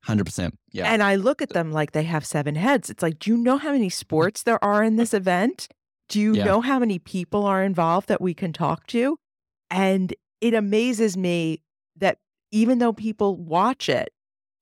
100%. Yeah. And I look at them like they have seven heads. It's like, do you know how many sports there are in this event? Do you Yeah. know how many people are involved that we can talk to? And it amazes me that even though people watch it,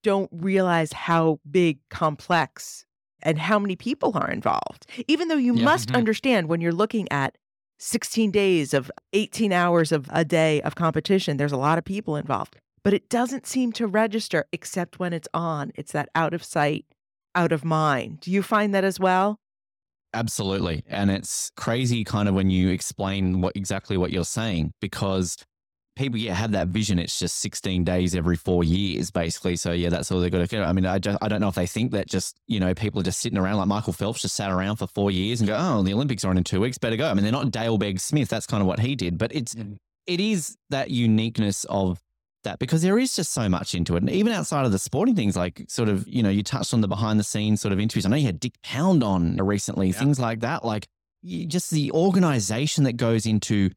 don't realize how big, complex, and how many people are involved. Even though you Yeah. must Mhm. understand when you're looking at 16 days of 18 hours of a day of competition, there's a lot of people involved but it doesn't seem to register except when it's on. It's that out of sight, out of mind. Do you find that as well? Absolutely. And it's crazy kind of when you explain what exactly what you're saying because people yeah have that vision it's just 16 days every 4 years basically so yeah that's all they've got to do. I mean I just, I don't know if they think that just you know people are just sitting around like Michael Phelps just sat around for 4 years and go oh the Olympics are on in 2 weeks better go. I mean they're not Dale Begg Smith that's kind of what he did but it's mm. it is that uniqueness of that because there is just so much into it. And even outside of the sporting things, like sort of, you know, you touched on the behind the scenes sort of interviews. I know you had Dick Pound on recently, Yeah. things like that. Like just the organization that goes into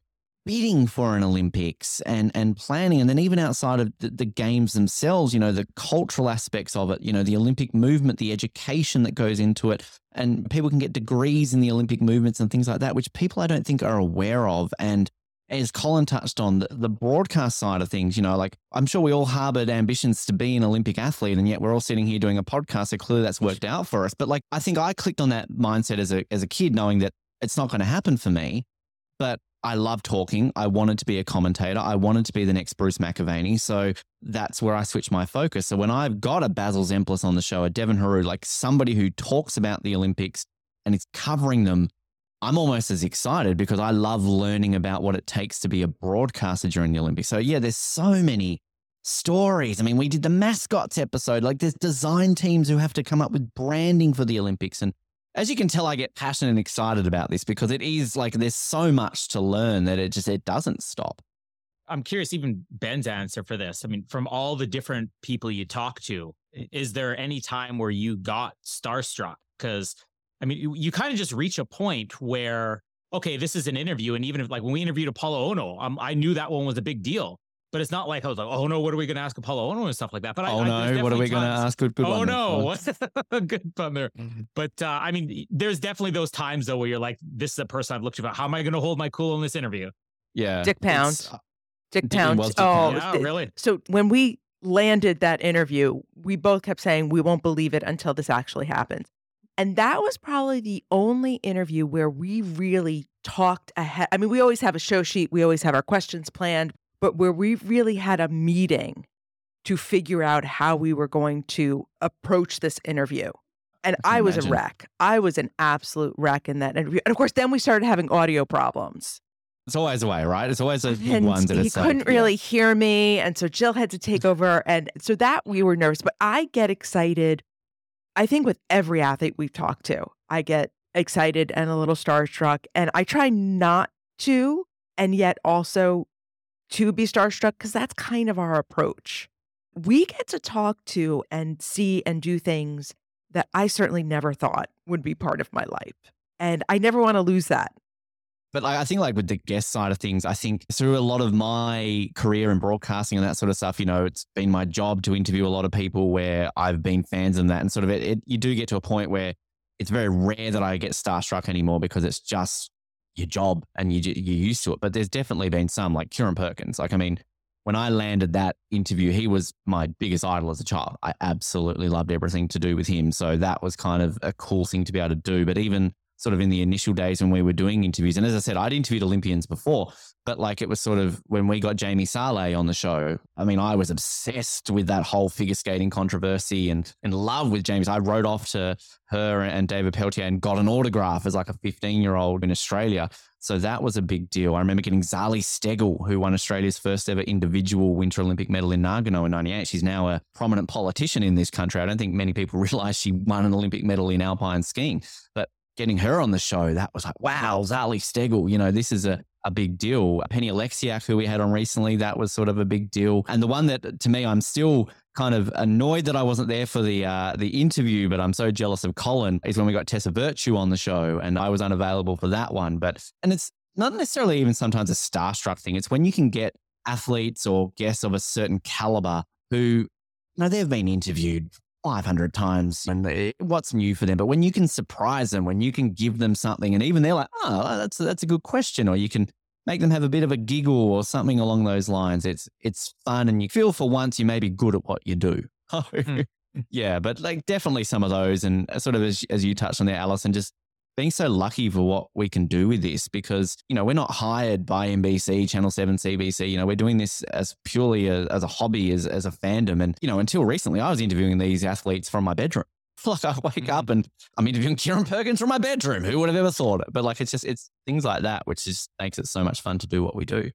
bidding for an Olympics and and planning, and then even outside of the, the games themselves, you know, the cultural aspects of it, you know, the Olympic movement, the education that goes into it, and people can get degrees in the Olympic movements and things like that, which people I don't think are aware of. And as Colin touched on, the, the broadcast side of things, you know, like I'm sure we all harbored ambitions to be an Olympic athlete, and yet we're all sitting here doing a podcast. So clearly that's worked out for us. But like, I think I clicked on that mindset as a as a kid, knowing that it's not going to happen for me. But I love talking. I wanted to be a commentator. I wanted to be the next Bruce McAvaney. So that's where I switched my focus. So when I've got a Basil Zempilas on the show, a Devin Heroux, like somebody who talks about the Olympics and is covering them, I'm almost as excited because I love learning about what it takes to be a broadcaster during the Olympics. So yeah, there's so many stories. I mean, we did the mascots episode. Like there's design teams who have to come up with branding for the Olympics and as you can tell, I get passionate and excited about this because it is like there's so much to learn that it just it doesn't stop. I'm curious, even Ben's answer for this. I mean, from all the different people you talk to, is there any time where you got starstruck? Because I mean, you, you kind of just reach a point where, okay, this is an interview. And even if like when we interviewed Apollo Ohno, um, I knew that one was a big deal. But it's not like I was like, oh no, what are we going to ask Apollo Ohno and stuff like that. But oh I, no, what are we going to ask? Good, good oh one. no, good fun there. But uh, I mean, there's definitely those times though where you're like, this is a person I've looked at. How am I going to hold my cool in this interview? Yeah, Dick Pound. it's- Dick Pound. Dick oh, Pound. Yeah, th- really? So when we landed that interview, we both kept saying we won't believe it until this actually happens. And that was probably the only interview where we really talked ahead. I mean, we always have a show sheet, we always have our questions planned, but where we really had a meeting to figure out how we were going to approach this interview. And I I, was imagine. a wreck. I was an absolute wreck in that interview. And of course, then we started having audio problems It's always a way, right? It's always a and ones that he couldn't really hear me and so jill had to take over and so that we were nervous but i get excited i think with every athlete we've talked to i get excited and a little starstruck and i try not to and yet also to be starstruck because that's kind of our approach. We get to talk to and see and do things that i certainly never thought would be part of my life and i never want to lose that. But like, I think like with the guest side of things, I think through a lot of my career in broadcasting and that sort of stuff, you know, it's been my job to interview a lot of people where I've been fans of that, and sort of it, it you do get to a point where it's very rare that I get starstruck anymore because it's just your job and you, you're used to it. But there's definitely been some like Kieren Perkins. Like, I mean, when I landed that interview, he was my biggest idol as a child. I absolutely loved everything to do with him. So that was kind of a cool thing to be able to do. But even sort of in the initial days when we were doing interviews, and as I said, I'd interviewed Olympians before, but like it was sort of when we got Jamie Salé on the show. I mean, I was obsessed with that whole figure skating controversy and in love with James. I wrote off to her and David Pelletier and got an autograph as like a 15 year old in Australia. So that was a big deal. I remember getting Zali Steggall, who won Australia's first ever individual Winter Olympic medal in Nagano in 98. She's now a prominent politician in this country. I don't think many people realize she won an Olympic medal in alpine skiing, getting her on the show, that was like, wow, Zali Steggall, you know, this is a, a big deal. Penny Oleksiak, who we had on recently, that was sort of a big deal. And the one that to me, I'm still kind of annoyed that I wasn't there for the uh, the interview, but I'm so jealous of Colin is when we got Tessa Virtue on the show and I was unavailable for that one. But and it's not necessarily even sometimes a starstruck thing. It's when you can get athletes or guests of a certain caliber who, know, they've been interviewed 500 times and they, what's new for them. But when you can surprise them, when you can give them something and even they're like, oh, that's, that's a good question. Or you can make them have a bit of a giggle or something along those lines. It's, it's fun and you feel for once you may be good at what you do. Hmm. yeah, but like definitely some of those. And uh, sort of as, as you touched on there, Alison, just being so lucky for what we can do with this because, you know, we're not hired by NBC, Channel 7, CBC. You know, we're doing this as purely a, as a hobby, as, as a fandom. And, you know, until recently, I was interviewing these athletes from my bedroom. Like I wake up mm-hmm. and I'm interviewing Kieren Perkins from my bedroom. Who would have ever thought it? But like, it's just, it's things like that, which just makes it so much fun to do what we do.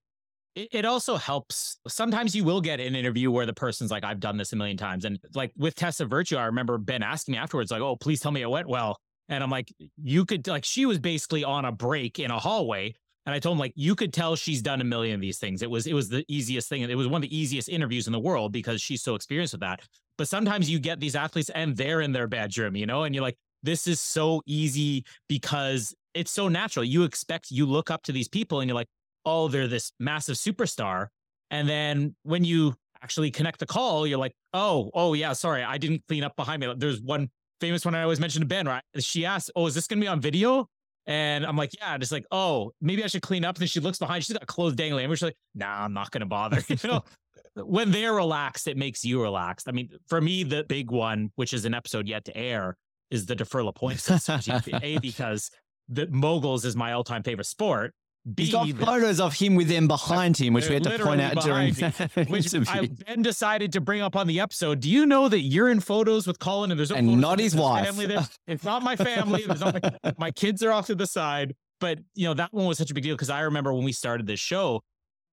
it, it also helps. Sometimes you will get an interview where the person's like, I've done this a million times. And like with Tessa Virtue, I remember Ben asking me afterwards, like, oh, please tell me it went well. And I'm like, you could, like, she was basically on a break in a hallway. And I told him, like, you could tell she's done a million of these things. It was, it was the easiest thing. It was one of the easiest interviews in the world because she's so experienced with that. But sometimes you get these athletes and they're in their bedroom, you know, and you're like, this is so easy because it's so natural. You expect, you look up to these people and you're like, oh, they're this massive superstar. And then when you actually connect the call, you're like, oh, oh yeah, sorry, I didn't clean up behind me. There's one famous one I always mentioned to Ben, right? She asked, oh, is this gonna be on video? And I'm like, yeah, just like, oh, maybe I should clean up. And then she looks behind, she's got clothes dangling. And we're just like, nah, I'm not gonna bother. You know, when they're relaxed, it makes you relaxed. I mean, for me, the big one, which is an episode yet to air, is the Dufour-Lapointe A, because the moguls is my all-time favorite sport. He's got photos of him with them behind him, which we had to point out during which I, decided to bring up on the episode. Do you know that you're in photos with Colin and there's no And not his wife. Family? It's not my family. Not my, my kids are off to the side. But you know that one was such a big deal because I remember when we started this show,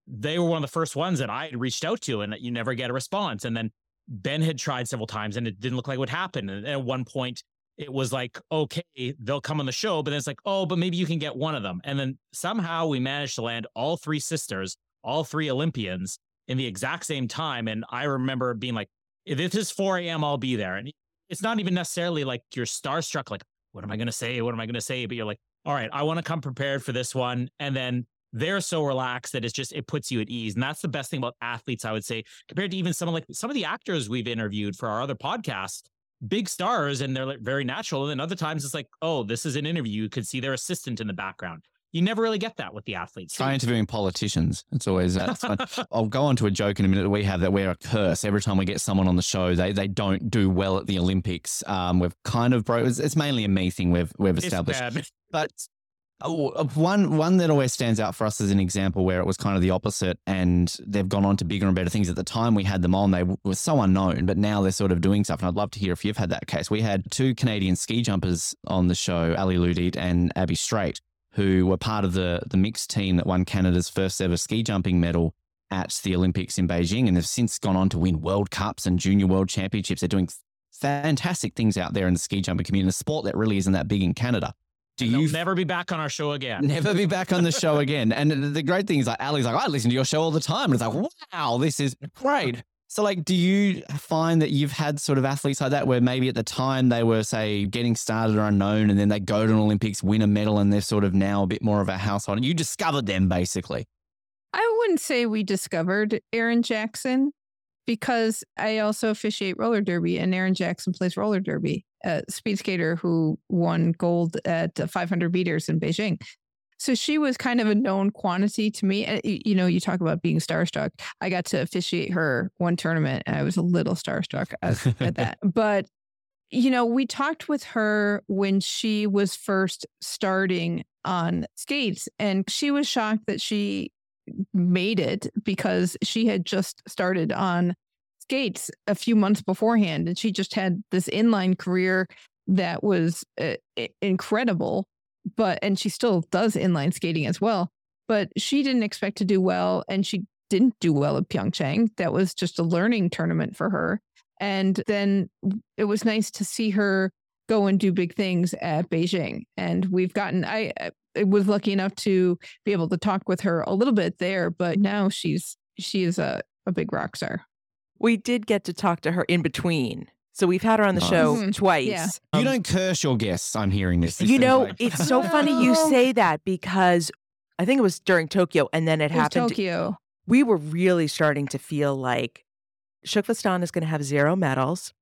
they were one of the first ones that I had reached out to, and you never get a response. And then Ben had tried several times, and it didn't look like it would happen. And at one point, it was like, okay, they'll come on the show, but then it's like, oh, but maybe you can get one of them. And then somehow we managed to land all three sisters, all three Olympians in the exact same time. And I remember being like, if this is 4 a.m., I'll be there. And it's not even necessarily like you're starstruck, like, what am I going to say? What am I going to say? But you're like, all right, I want to come prepared for this one. And then they're so relaxed that it's just, it puts you at ease. And that's the best thing about athletes, I would say, compared to even someone like some of the actors we've interviewed for our other podcasts big stars and they're like very natural. And then other times it's like, oh, this is an interview. You could see their assistant in the background. You never really get that with the athletes. Try interviewing politicians. It's always that's fun. I'll go on to a joke in a minute that we have that we're a curse. Every time we get someone on the show, they they don't do well at the Olympics. Um, we've kind of bro. It's, it's mainly a me thing we've we've established. But uh, Oh, uh, one one that always stands out for us as an example where it was kind of the opposite, and they've gone on to bigger and better things. At the time we had them on, they were so unknown, but now they're sort of doing stuff. And I'd love to hear if you've had that case. We had two Canadian ski jumpers on the show, Ali Loutitt and Abby Strate, who were part of the the mixed team that won Canada's first ever ski jumping medal at the Olympics in Beijing, and they've since gone on to win World Cups and Junior World Championships. They're doing fantastic things out there in the ski jumping community, a sport that really isn't that big in Canada. Do They'll you never be back on our show again. never be back on the show again? And the- the great thing is, like, Ali's like, I listen to your show all the time. And it's like, wow, this is great. So, like, do you find that you've had sort of athletes like that where maybe at the time they were, say, getting started or unknown, and then they go to an Olympics, win a medal, and they're sort of now a bit more of a household? And you discovered them basically. I wouldn't say we discovered Erin Jackson because I also officiate roller derby and Erin Jackson plays roller derby, a speed skater who won gold at uh, 500 meters in Beijing. So she was kind of a known quantity to me. You know, you talk about being starstruck. I got to officiate her one tournament and I was a little starstruck at, at that. But, you know, we talked with her when she was first starting on skates and she was shocked that she made it because she had just started on skates a few months beforehand and she just had this inline career that was uh, incredible but and she still does inline skating as well but she didn't expect to do well and she didn't do well at Pyeongchang that was just a learning tournament for her and then it was nice to see her go and do big things at Beijing and we've gotten I I was lucky enough to be able to talk with her a little bit there, but now she's she is a, a big rock star. We did get to talk to her in between. So we've had her on the Nice. show Mhm. twice. Yeah. You Um, don't curse your guests. I'm hearing this. This You know, like- it's so funny you say that because I think it was during Tokyo and then it, It happened. Tokyo. We were really starting to feel like Shukflistan is going to have zero medals.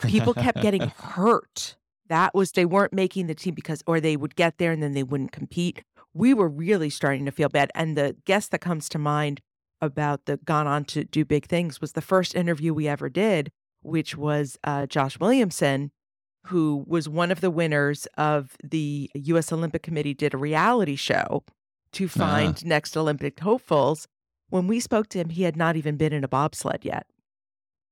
People kept getting hurt. That was, they weren't making the team because, or they would get there and then they wouldn't compete. We were really starting to feel bad. And the guest that comes to mind about the gone on to do big things was the first interview we ever did, which was uh, Josh Williamson, who was one of the winners of the U.S. Olympic Committee did a reality show to find next Olympic hopefuls. When we spoke to him, he had not even been in a bobsled yet.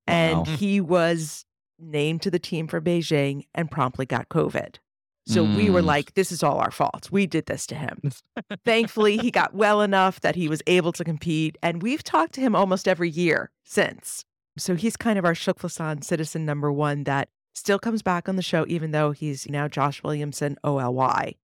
And Wow. he was named to the team for Beijing and promptly got COVID. So we were Mm. like, this is all our fault. We did this to him. Thankfully, he got well enough that he was able to compete. And we've talked to him almost every year since. So he's kind of our Shukflistan citizen number one that still comes back on the show, even though he's now Josh Williamson, OLY.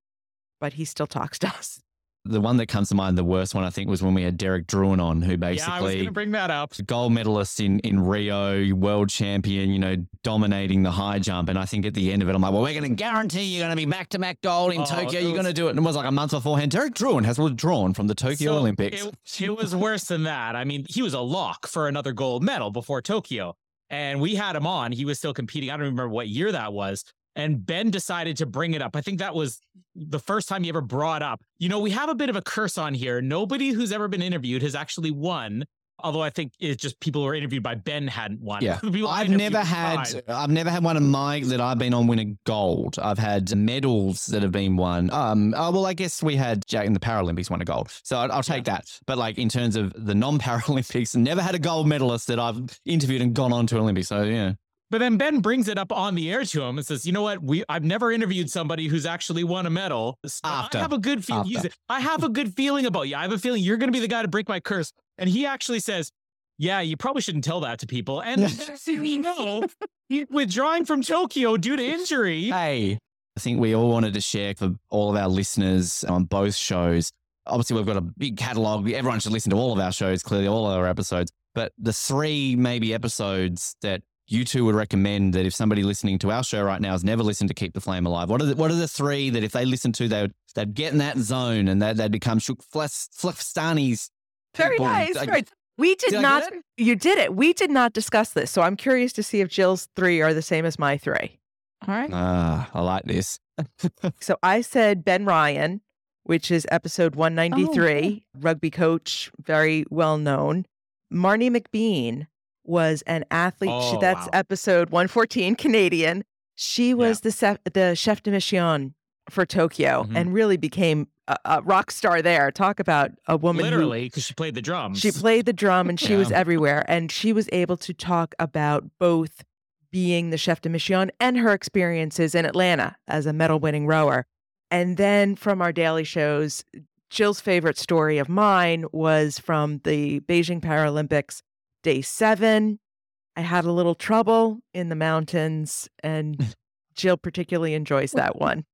But he still talks to us. The one that comes to mind, the worst one, I think, was when we had Derek Drouin on, who Yeah, I was basically going to bring that up. gold medalist in, in Rio, world champion, you know, dominating the high jump. And I think at the end of it, I'm like, well, we're going to guarantee you're going to be back to back gold in Oh, Tokyo. You're going to do it. And it was like a month beforehand. Derek Drouin has withdrawn from the Tokyo So Olympics. It, it was worse than that. I mean, he was a lock for another gold medal before Tokyo. And we had him on. He was still competing. I don't remember what year that was. And Ben decided to bring it up. I think that was the first time he ever brought up. You know, we have a bit of a curse on here. Nobody who's ever been interviewed has actually won. Although I think it's just people who were interviewed by Ben hadn't won. Yeah, I've never had fine. I've never had one of my that I've been on winning gold. I've had medals that have been won. Um, oh well, I guess we had Jack in the Paralympics won a gold, so I'll, I'll take that. But like in terms of the non-Paralympics, never had a gold medalist that I've interviewed and gone on to an Olympics. So yeah, But then Ben brings it up on the air to him and says, "You know what? We I've never interviewed somebody who's actually won a medal. So I have a good feeling. I have a good feeling about you. I have a feeling you're going to be the guy to break my curse." And he actually says, "Yeah, you probably shouldn't tell that to people." And we know, he's withdrawing from Tokyo due to injury. hey, I think we all wanted to share for all of our listeners on both shows. Obviously, we've got a big catalog. Everyone should listen to all of our shows, clearly, all of our episodes. But the three maybe episodes that you two would recommend that if somebody listening to our show right now has never listened to Keep the Flame Alive, what are the, what are the three that if they listen to, they would, they'd get in that zone and they'd, they'd become Shukflistani's Very people? nice. Right. We did, did not. You did it. We did not discuss this, so I'm curious to see if Jill's three are the same as my three. All right. Ah, I like this. So I said Ben Ryan, which is episode 193, rugby coach, very well known. Marnie McBean was an athlete. she, Oh, that's wow. episode 114, Canadian. She was the chef, the chef de mission for Tokyo Mhm. and really became a, a rock star there. Talk about a woman Literally, because she played the drums. she played the drum and she was everywhere. And she was able to talk about both being the chef de mission and her experiences in Atlanta as a medal winning rower. And then from our daily shows, Jill's favorite story of mine was from the Beijing Paralympics, day seven. I had a little trouble in the mountains, and Jill particularly enjoys that one.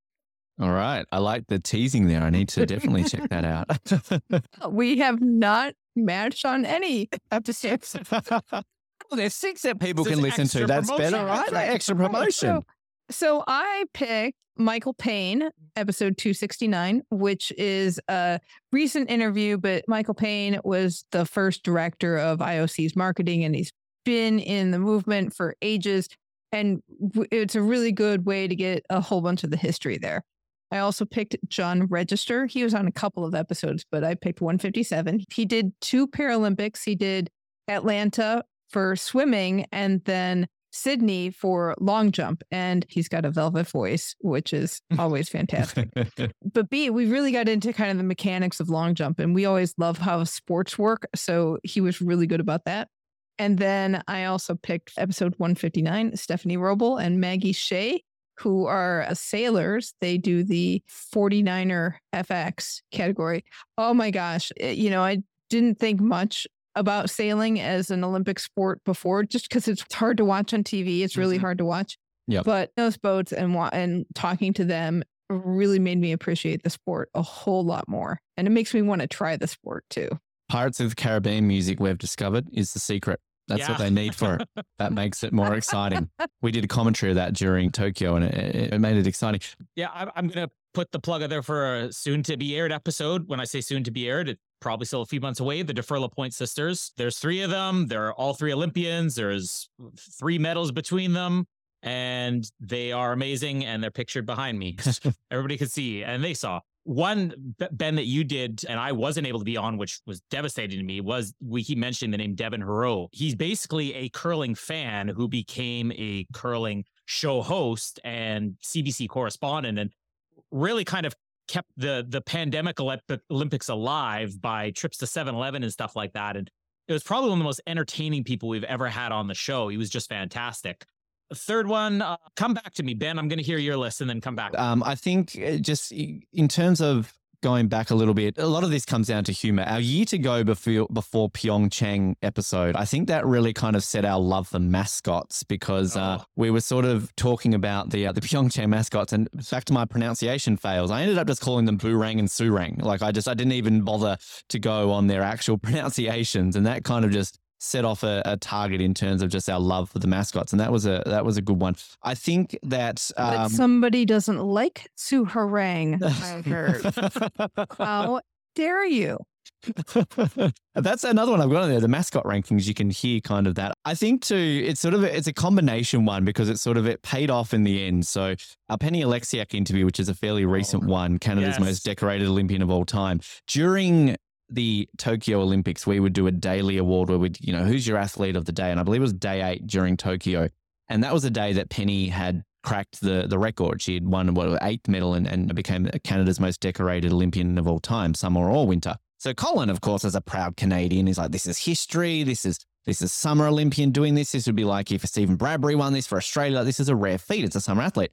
All right. I like the teasing there. I need to definitely check that out. We have not matched on any episodes. well, there's six that people This can listen to. extra That's promotion. better, right? Like extra Right, promotion. So, I picked Michael Payne, episode 269, which is a recent interview, but Michael Payne was the first director of IOC's marketing and he's been in the movement for ages. And it's a really good way to get a whole bunch of the history there. I also picked John Register. He was on a couple of episodes, but I picked 157. He did two Paralympics. He did Atlanta for swimming and then Sydney for long jump. And he's got a velvet voice, which is always fantastic. but B, we really got into kind of the mechanics of long jump, and we always love how sports work. So he was really good about that. And then I also picked episode 159, Stephanie Roble and Maggie Shea, who are sailors. They do the 49er FX category. Oh my gosh. eh, You know, I didn't think much about sailing as an Olympic sport before, just because it's hard to watch on TV. It's really Mhm. hard to watch. Yeah. But those boats and wa- and talking to them really made me appreciate the sport a whole lot more, and it makes me want to try the sport too. Pirates of the Caribbean music we've discovered is the secret. That's what they need for it. That makes it more exciting. We did a commentary of that during Tokyo and it, it made it exciting. Yeah, I'm, I'm going to put the plug out there for a soon to be aired episode. When I say soon to be aired, it's probably still a few months away. The Dufour-Lapointe sisters. There's three of them. They're all three Olympians. There's three medals between them, and they are amazing. And they're pictured behind me. Everybody could see, and they saw. One Ben that you did, and I wasn't able to be on, which was devastating to me, was we keep mentioning the name Devin Heroux. He's basically a curling fan who became a curling show host and CBC correspondent, and really kind of kept the the pandemic Olympics alive by trips to 7-Eleven and stuff like that. And it was probably one of the most entertaining people we've ever had on the show. He was just fantastic. Third one, uh, come back to me, Ben. I'm going to hear your list and then come back. Um, I think uh, just in terms of going back a little bit, a lot of this comes down to humor. Our year to go before before Pyeongchang episode, I think that really kind of set our love for mascots because uh, Oh. we were sort of talking about the uh, the Pyeongchang mascots, and back to my pronunciation fails. I ended up just calling them Boorang and Surang. Like I just I didn't even bother to go on their actual pronunciations, and that kind of just set off a, a target in terms of just our love for the mascots, and that was a that was a good one. I think that. But Um, somebody doesn't like to harangue. I heard. How dare you? That's another one I've got on there. The mascot rankings, you can hear kind of that. I think too, it's sort of a, it's a combination one because it's sort of it paid off in the end. So our Penny Oleksiak interview, which is a fairly recent one, Canada's yes. most decorated Olympian of all time, during the Tokyo Olympics, we would do a daily award where we'd, you know, who's your athlete of the day? And I believe it was day eight during Tokyo. And that was a day that Penny had cracked the the record. She had won what eighth medal and, and became Canada's most decorated Olympian of all time, summer or winter. So Colin, of course, as a proud Canadian, is like, this is history. This is this is summer Olympian doing this. This would be like if Steven Bradbury won this for Australia. This is a rare feat. It's a summer athlete.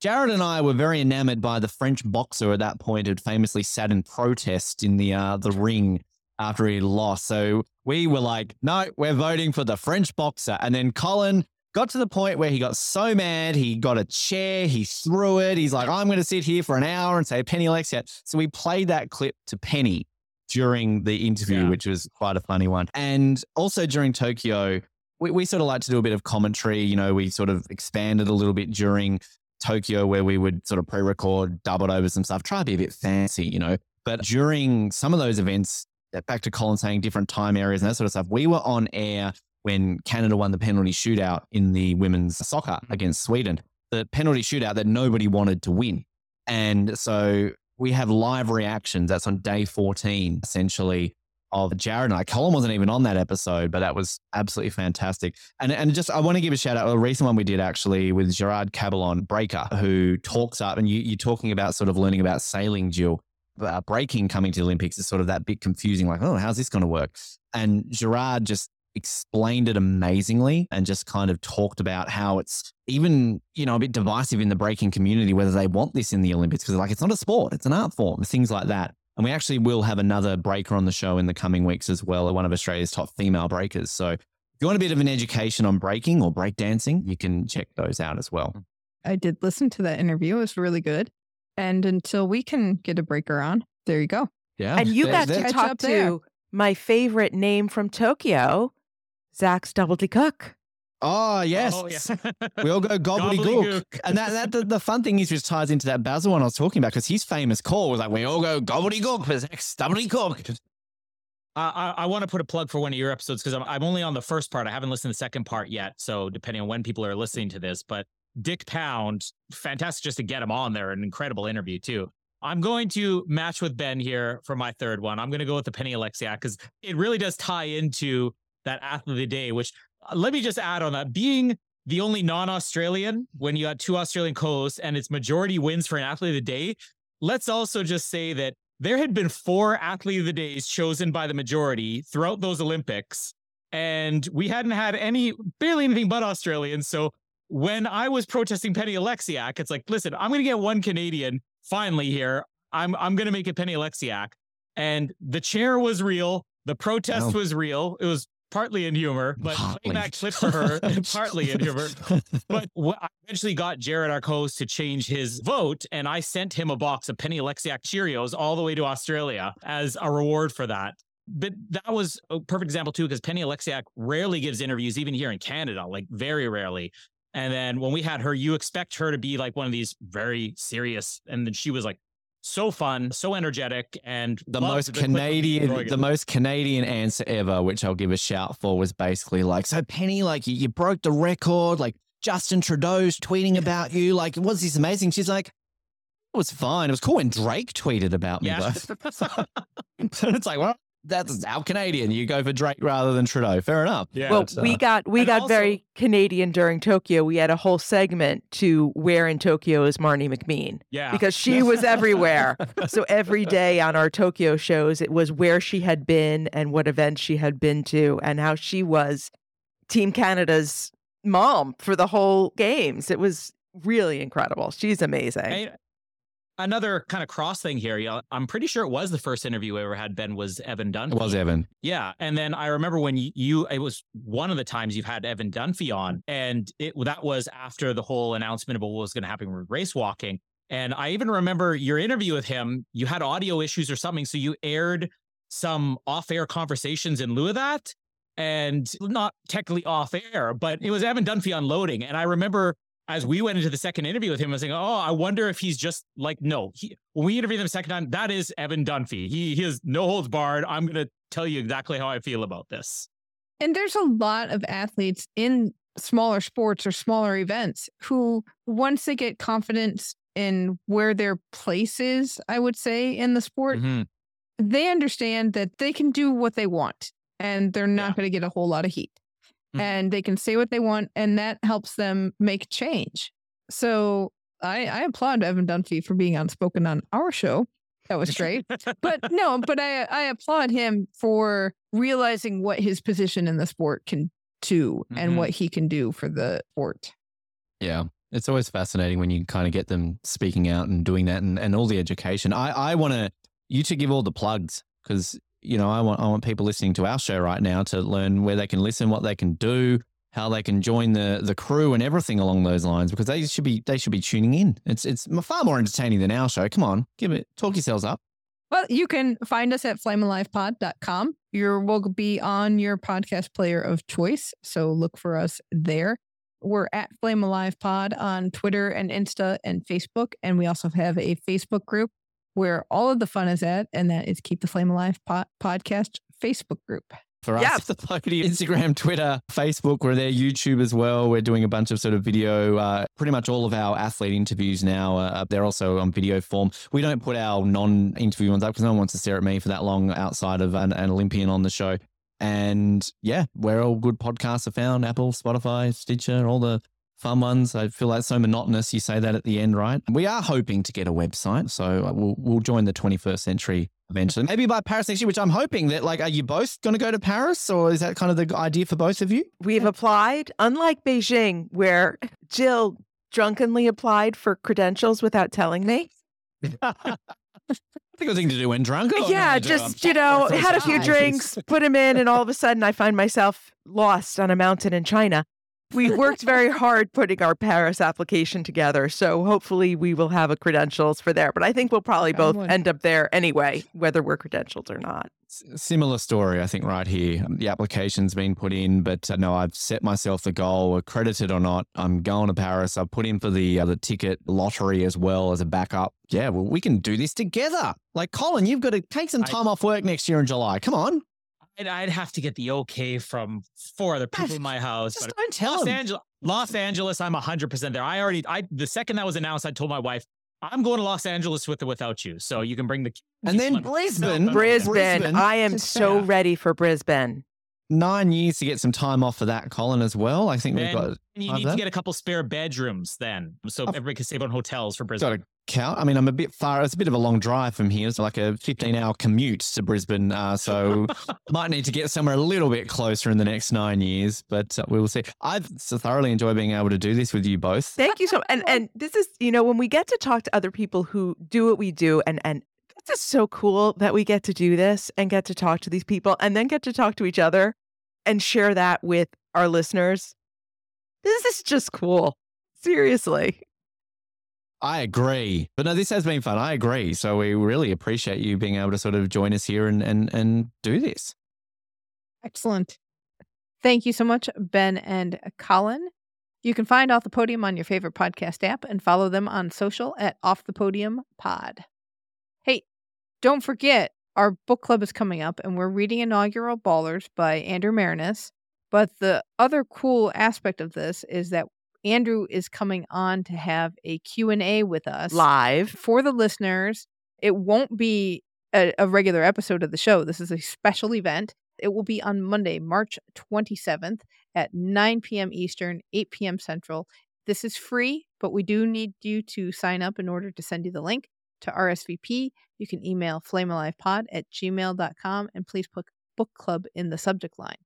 Jared and I were very enamored by the French boxer at that point who'd famously sat in protest in the uh, the ring after he lost. So we were like, no, we're voting for the French boxer. And then Colin got to the point where he got so mad, he got a chair, he threw it. He's like, I'm going to sit here for an hour and say Penny Oleksiak. So we played that clip to Penny during the interview, Yeah. which was quite a funny one. And also during Tokyo, we, we sort of like to do a bit of commentary. You know, we sort of expanded a little bit during Tokyo where we would sort of pre record, double it over some stuff, try to be a bit fancy, you know. But during some of those events, uh, back to Colin saying different time areas and that sort of stuff, we were on air when Canada won the penalty shootout in the women's soccer against Sweden, the penalty shootout that nobody wanted to win. And so we have live reactions. That's on day 14, essentially, of Jared and I. Colin wasn't even on that episode, but that was absolutely fantastic. And and just I want to give a shout out. A recent one we did actually with Gerard Caballon, breaker, who talks up and you, you're talking about sort of learning about sailing, Jill. Uh, breaking coming to the Olympics is sort of that bit confusing, like, oh, how's this going to work? And Gerard just explained it amazingly and just kind of talked about how it's even, you know, a bit divisive in the breaking community whether they want this in the Olympics because like it's not a sport, it's an art form, things like that. And we actually will have another breaker on the show in the coming weeks as well, one of Australia's top female breakers. So if you want a bit of an education on breaking or breakdancing, you can check those out as well. I did listen to that interview. It was really good. And until we can get a breaker on, there you go. Yeah. And you There- got there- to Catch talk up there. to my favorite name from Tokyo, Zach's Double D Cook. Oh, yes. Oh, yeah. We all go gobbledygook. Gobbledygook. and that, that the, the fun thing is, which ties into that Basil one I was talking about, because his famous call was like, we all go gobbledygook for gobbledygook. I, I, I want to put a plug for one of your episodes because I'm, I'm only on the first part. I haven't listened to the second part yet. So depending on when people are listening to this, but Dick Pound, fantastic just to get him on there. An incredible interview too. I'm going to match with Ben here for my third one. I'm going to go with the Penny Oleksiak because it really does tie into that athlete of the day, which let me just add on that being the only non-Australian when you had two Australian co-hosts and it's majority wins for an athlete of the day. Let's also just say that there had been four athlete of the days chosen by the majority throughout those Olympics, and we hadn't had any barely anything but Australians. So when I was protesting Penny Oleksiak, it's like, listen, I'm gonna get one Canadian finally here. I'm I'm gonna make it Penny Oleksiak. And the chair was real, the protest Wow. was real. It was partly in humor, but playing that clip for her, partly in humor. But I eventually got Jared, our co-host, to change his vote, and I sent him a box of Penny Oleksiak Cheerios all the way to Australia as a reward for that. But that was a perfect example too, because Penny Oleksiak rarely gives interviews, even here in Canada, like very rarely. And then when we had her, you expect her to be like one of these very serious, and then she was like so fun, so energetic, and the most Canadian, the most Canadian answer ever, which I'll give a shout for, was basically like, "So Penny, like you, you broke the record. Like Justin Trudeau's tweeting about you. Like, was this amazing?" She's like, "It was fine. It was cool when Drake tweeted about me." Yeah. though." and it's like, well, that's how Canadian. You go for Drake rather than Trudeau. Fair enough. yeah. well, but, uh, we got we got also- very Canadian during Tokyo. We had a whole segment to where in Tokyo is Marnie McBean yeah. because she was everywhere. so every day on our Tokyo shows, it was where she had been and what events she had been to and how she was Team Canada's mom for the whole games. It was really incredible. She's amazing. I, another kind of cross thing here. I'm pretty sure it was the first interview we ever had. Ben was Evan Dunfee. It was Evan. Yeah, and then I remember when you, you it was one of the times you've had Evan Dunfee on, and it that was after the whole announcement about what was going to happen with race walking. And I even remember your interview with him. You had audio issues or something, so you aired some off-air conversations in lieu of that, and not technically off-air, but it was Evan Dunfee unloading. And I remember as we went into the second interview with him, I was like, oh, I wonder if he's just like, no. He, when we interviewed him the second time, that is Evan Dunfee. He, he is no holds barred. I'm going to tell you exactly how I feel about this. And there's a lot of athletes in smaller sports or smaller events who, once they get confidence in where their place is, I would say, in the sport, Mhm. they understand that they can do what they want and they're not Yeah. going to get a whole lot of heat. Mhm. And they can say what they want, and that helps them make change. So I, I applaud Evan Dunfee for being outspoken on our show. That was great. but no, but I I applaud him for realizing what his position in the sport can do and Mhm. what he can do for the sport. Yeah. It's always fascinating when you kind of get them speaking out and doing that and, and all the education. I, I want to, you to give all the plugs because, you know, I want, I want people listening to our show right now to learn where they can listen, what they can do, how they can join the, the crew and everything along those lines because they should be, they should be tuning in. It's, it's far more entertaining than our show. Come on, give it, talk yourselves up. Well, you can find us at flamealivepod.com. You will be on your podcast player of choice. So look for us there. We're at Flame Alive Pod on Twitter and Insta and Facebook. And we also have a Facebook group where all of the fun is at, and that is Keep the Flame Alive po- Podcast Facebook group. For us, Yeah. the Podium, Instagram, Twitter, Facebook, we're there, YouTube as well. We're doing a bunch of sort of video. Uh, pretty much all of our athlete interviews now, uh, they're also on video form. We don't put our non interview ones up because no one wants to stare at me for that long outside of an, an Olympian on the show. And yeah, where all good podcasts are found Apple, Spotify, Stitcher, all the fun ones. I feel like it's so monotonous. You say that at the end, right? We are hoping to get a website. So uh, we'll, we'll join the 21st century eventually. Maybe by Paris next year, which I'm hoping that, like, are you both going to go to Paris or is that kind of the idea for both of you? We've applied, unlike Beijing, where Jill drunkenly applied for credentials without telling me. I think it was thing to do when drunk. Yeah, just, you know, had a few drinks, put them in, and all of a sudden I find myself lost on a mountain in China. We worked very hard putting our Paris application together. So hopefully we will have a credentials for there. But I think we'll probably both end up there anyway, whether we're credentialed or not. S- Similar story, I think, right here. The application's been put in, but uh, no, I've set myself the goal, accredited or not. I'm going to Paris. I've put in for the uh, the ticket lottery as well as a backup. Yeah, well, we can do this together. Like Colin, you've got to take some I- time off work next year in July. Come on, I'd, I'd have to get the okay from four other people in my house. just but don't tell Los them. Angeles, Los Angeles, I'm 100% there. I already, I the second that was announced, I told my wife, I'm going to Los Angeles with or without you. So you can bring the And then Let Brisbane, No. Brisbane. Brisbane. I am Just so yeah. ready for Brisbane. Nine years to get some time off for that, Colin, as well. I think we've got you Have need that? to get a couple spare bedrooms then, so Of- everybody can save on hotels for Brisbane. Count. I mean, I'm a bit far. It's a bit of a long drive from here. It's like a 15 hour commute to Brisbane. Uh, so might need to get somewhere a little bit closer in the next nine years, but uh, we will see. I've so thoroughly enjoyed being able to do this with you both. Thank you so and and this is you know when we get to talk to other people who do what we do and and it's just so cool that we get to do this and get to talk to these people and then get to talk to each other and share that with our listeners. This is just cool. Seriously. I agree. But no, this has been fun. I agree. So we really appreciate you being able to sort of join us here and and, and do this. Excellent. Thank you so much, Ben and Colin. You can find Off the Podium on your favorite podcast app and follow them on social at Off the Podium Pod. Hey, don't forget, our book club is coming up and we're reading Inaugural Ballers by Andrew Maraniss. But the other cool aspect of this is that Andrew is coming on to have a Q&A with us Live. for the listeners. It won't be a, a regular episode of the show. This is a special event. It will be on Monday, March 27th at 9 p.m. Eastern, 8 p.m. Central. This is free, but we do need you to sign up in order to send you the link to RSVP. You can email flamealivepod at gmail.com and please put book club in the subject line.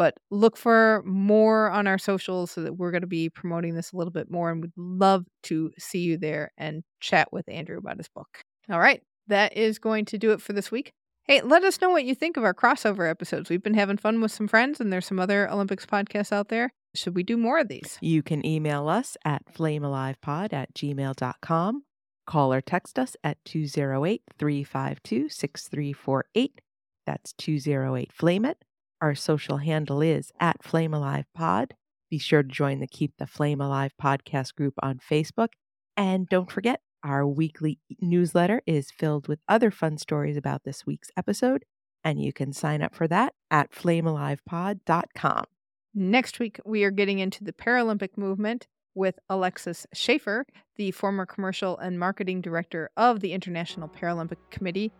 But look for more on our socials so that we're going to be promoting this a little bit more. And we'd love to see you there and chat with Andrew about his book. All right. That is going to do it for this week. Hey, let us know what you think of our crossover episodes. We've been having fun with some friends, and there's some other Olympics podcasts out there. Should we do more of these? You can email us at flamealivepod at gmail.com. Call or text us at 208 352 6348. That's 208 Flame It. Our social handle is at Flame Alive Pod. Be sure to join the Keep the Flame Alive podcast group on Facebook. And don't forget, our weekly newsletter is filled with other fun stories about this week's episode, and you can sign up for that at flamealivepod.com. Next week, we are getting into the Paralympic movement with Alexis Schaefer, the former commercial and marketing director of the International Paralympic Committee.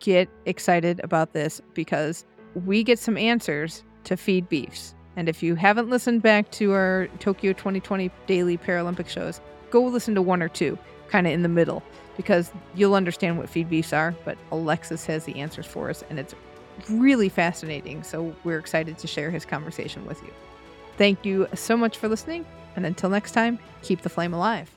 Get excited about this because we get some answers to feed beefs. And if you haven't listened back to our Tokyo 2020 daily Paralympic shows, go listen to one or two, kind of in the middle, because you'll understand what feed beefs are. But Alexis has the answers for us, and it's really fascinating. So we're excited to share his conversation with you. Thank you so much for listening. And until next time, keep the flame alive.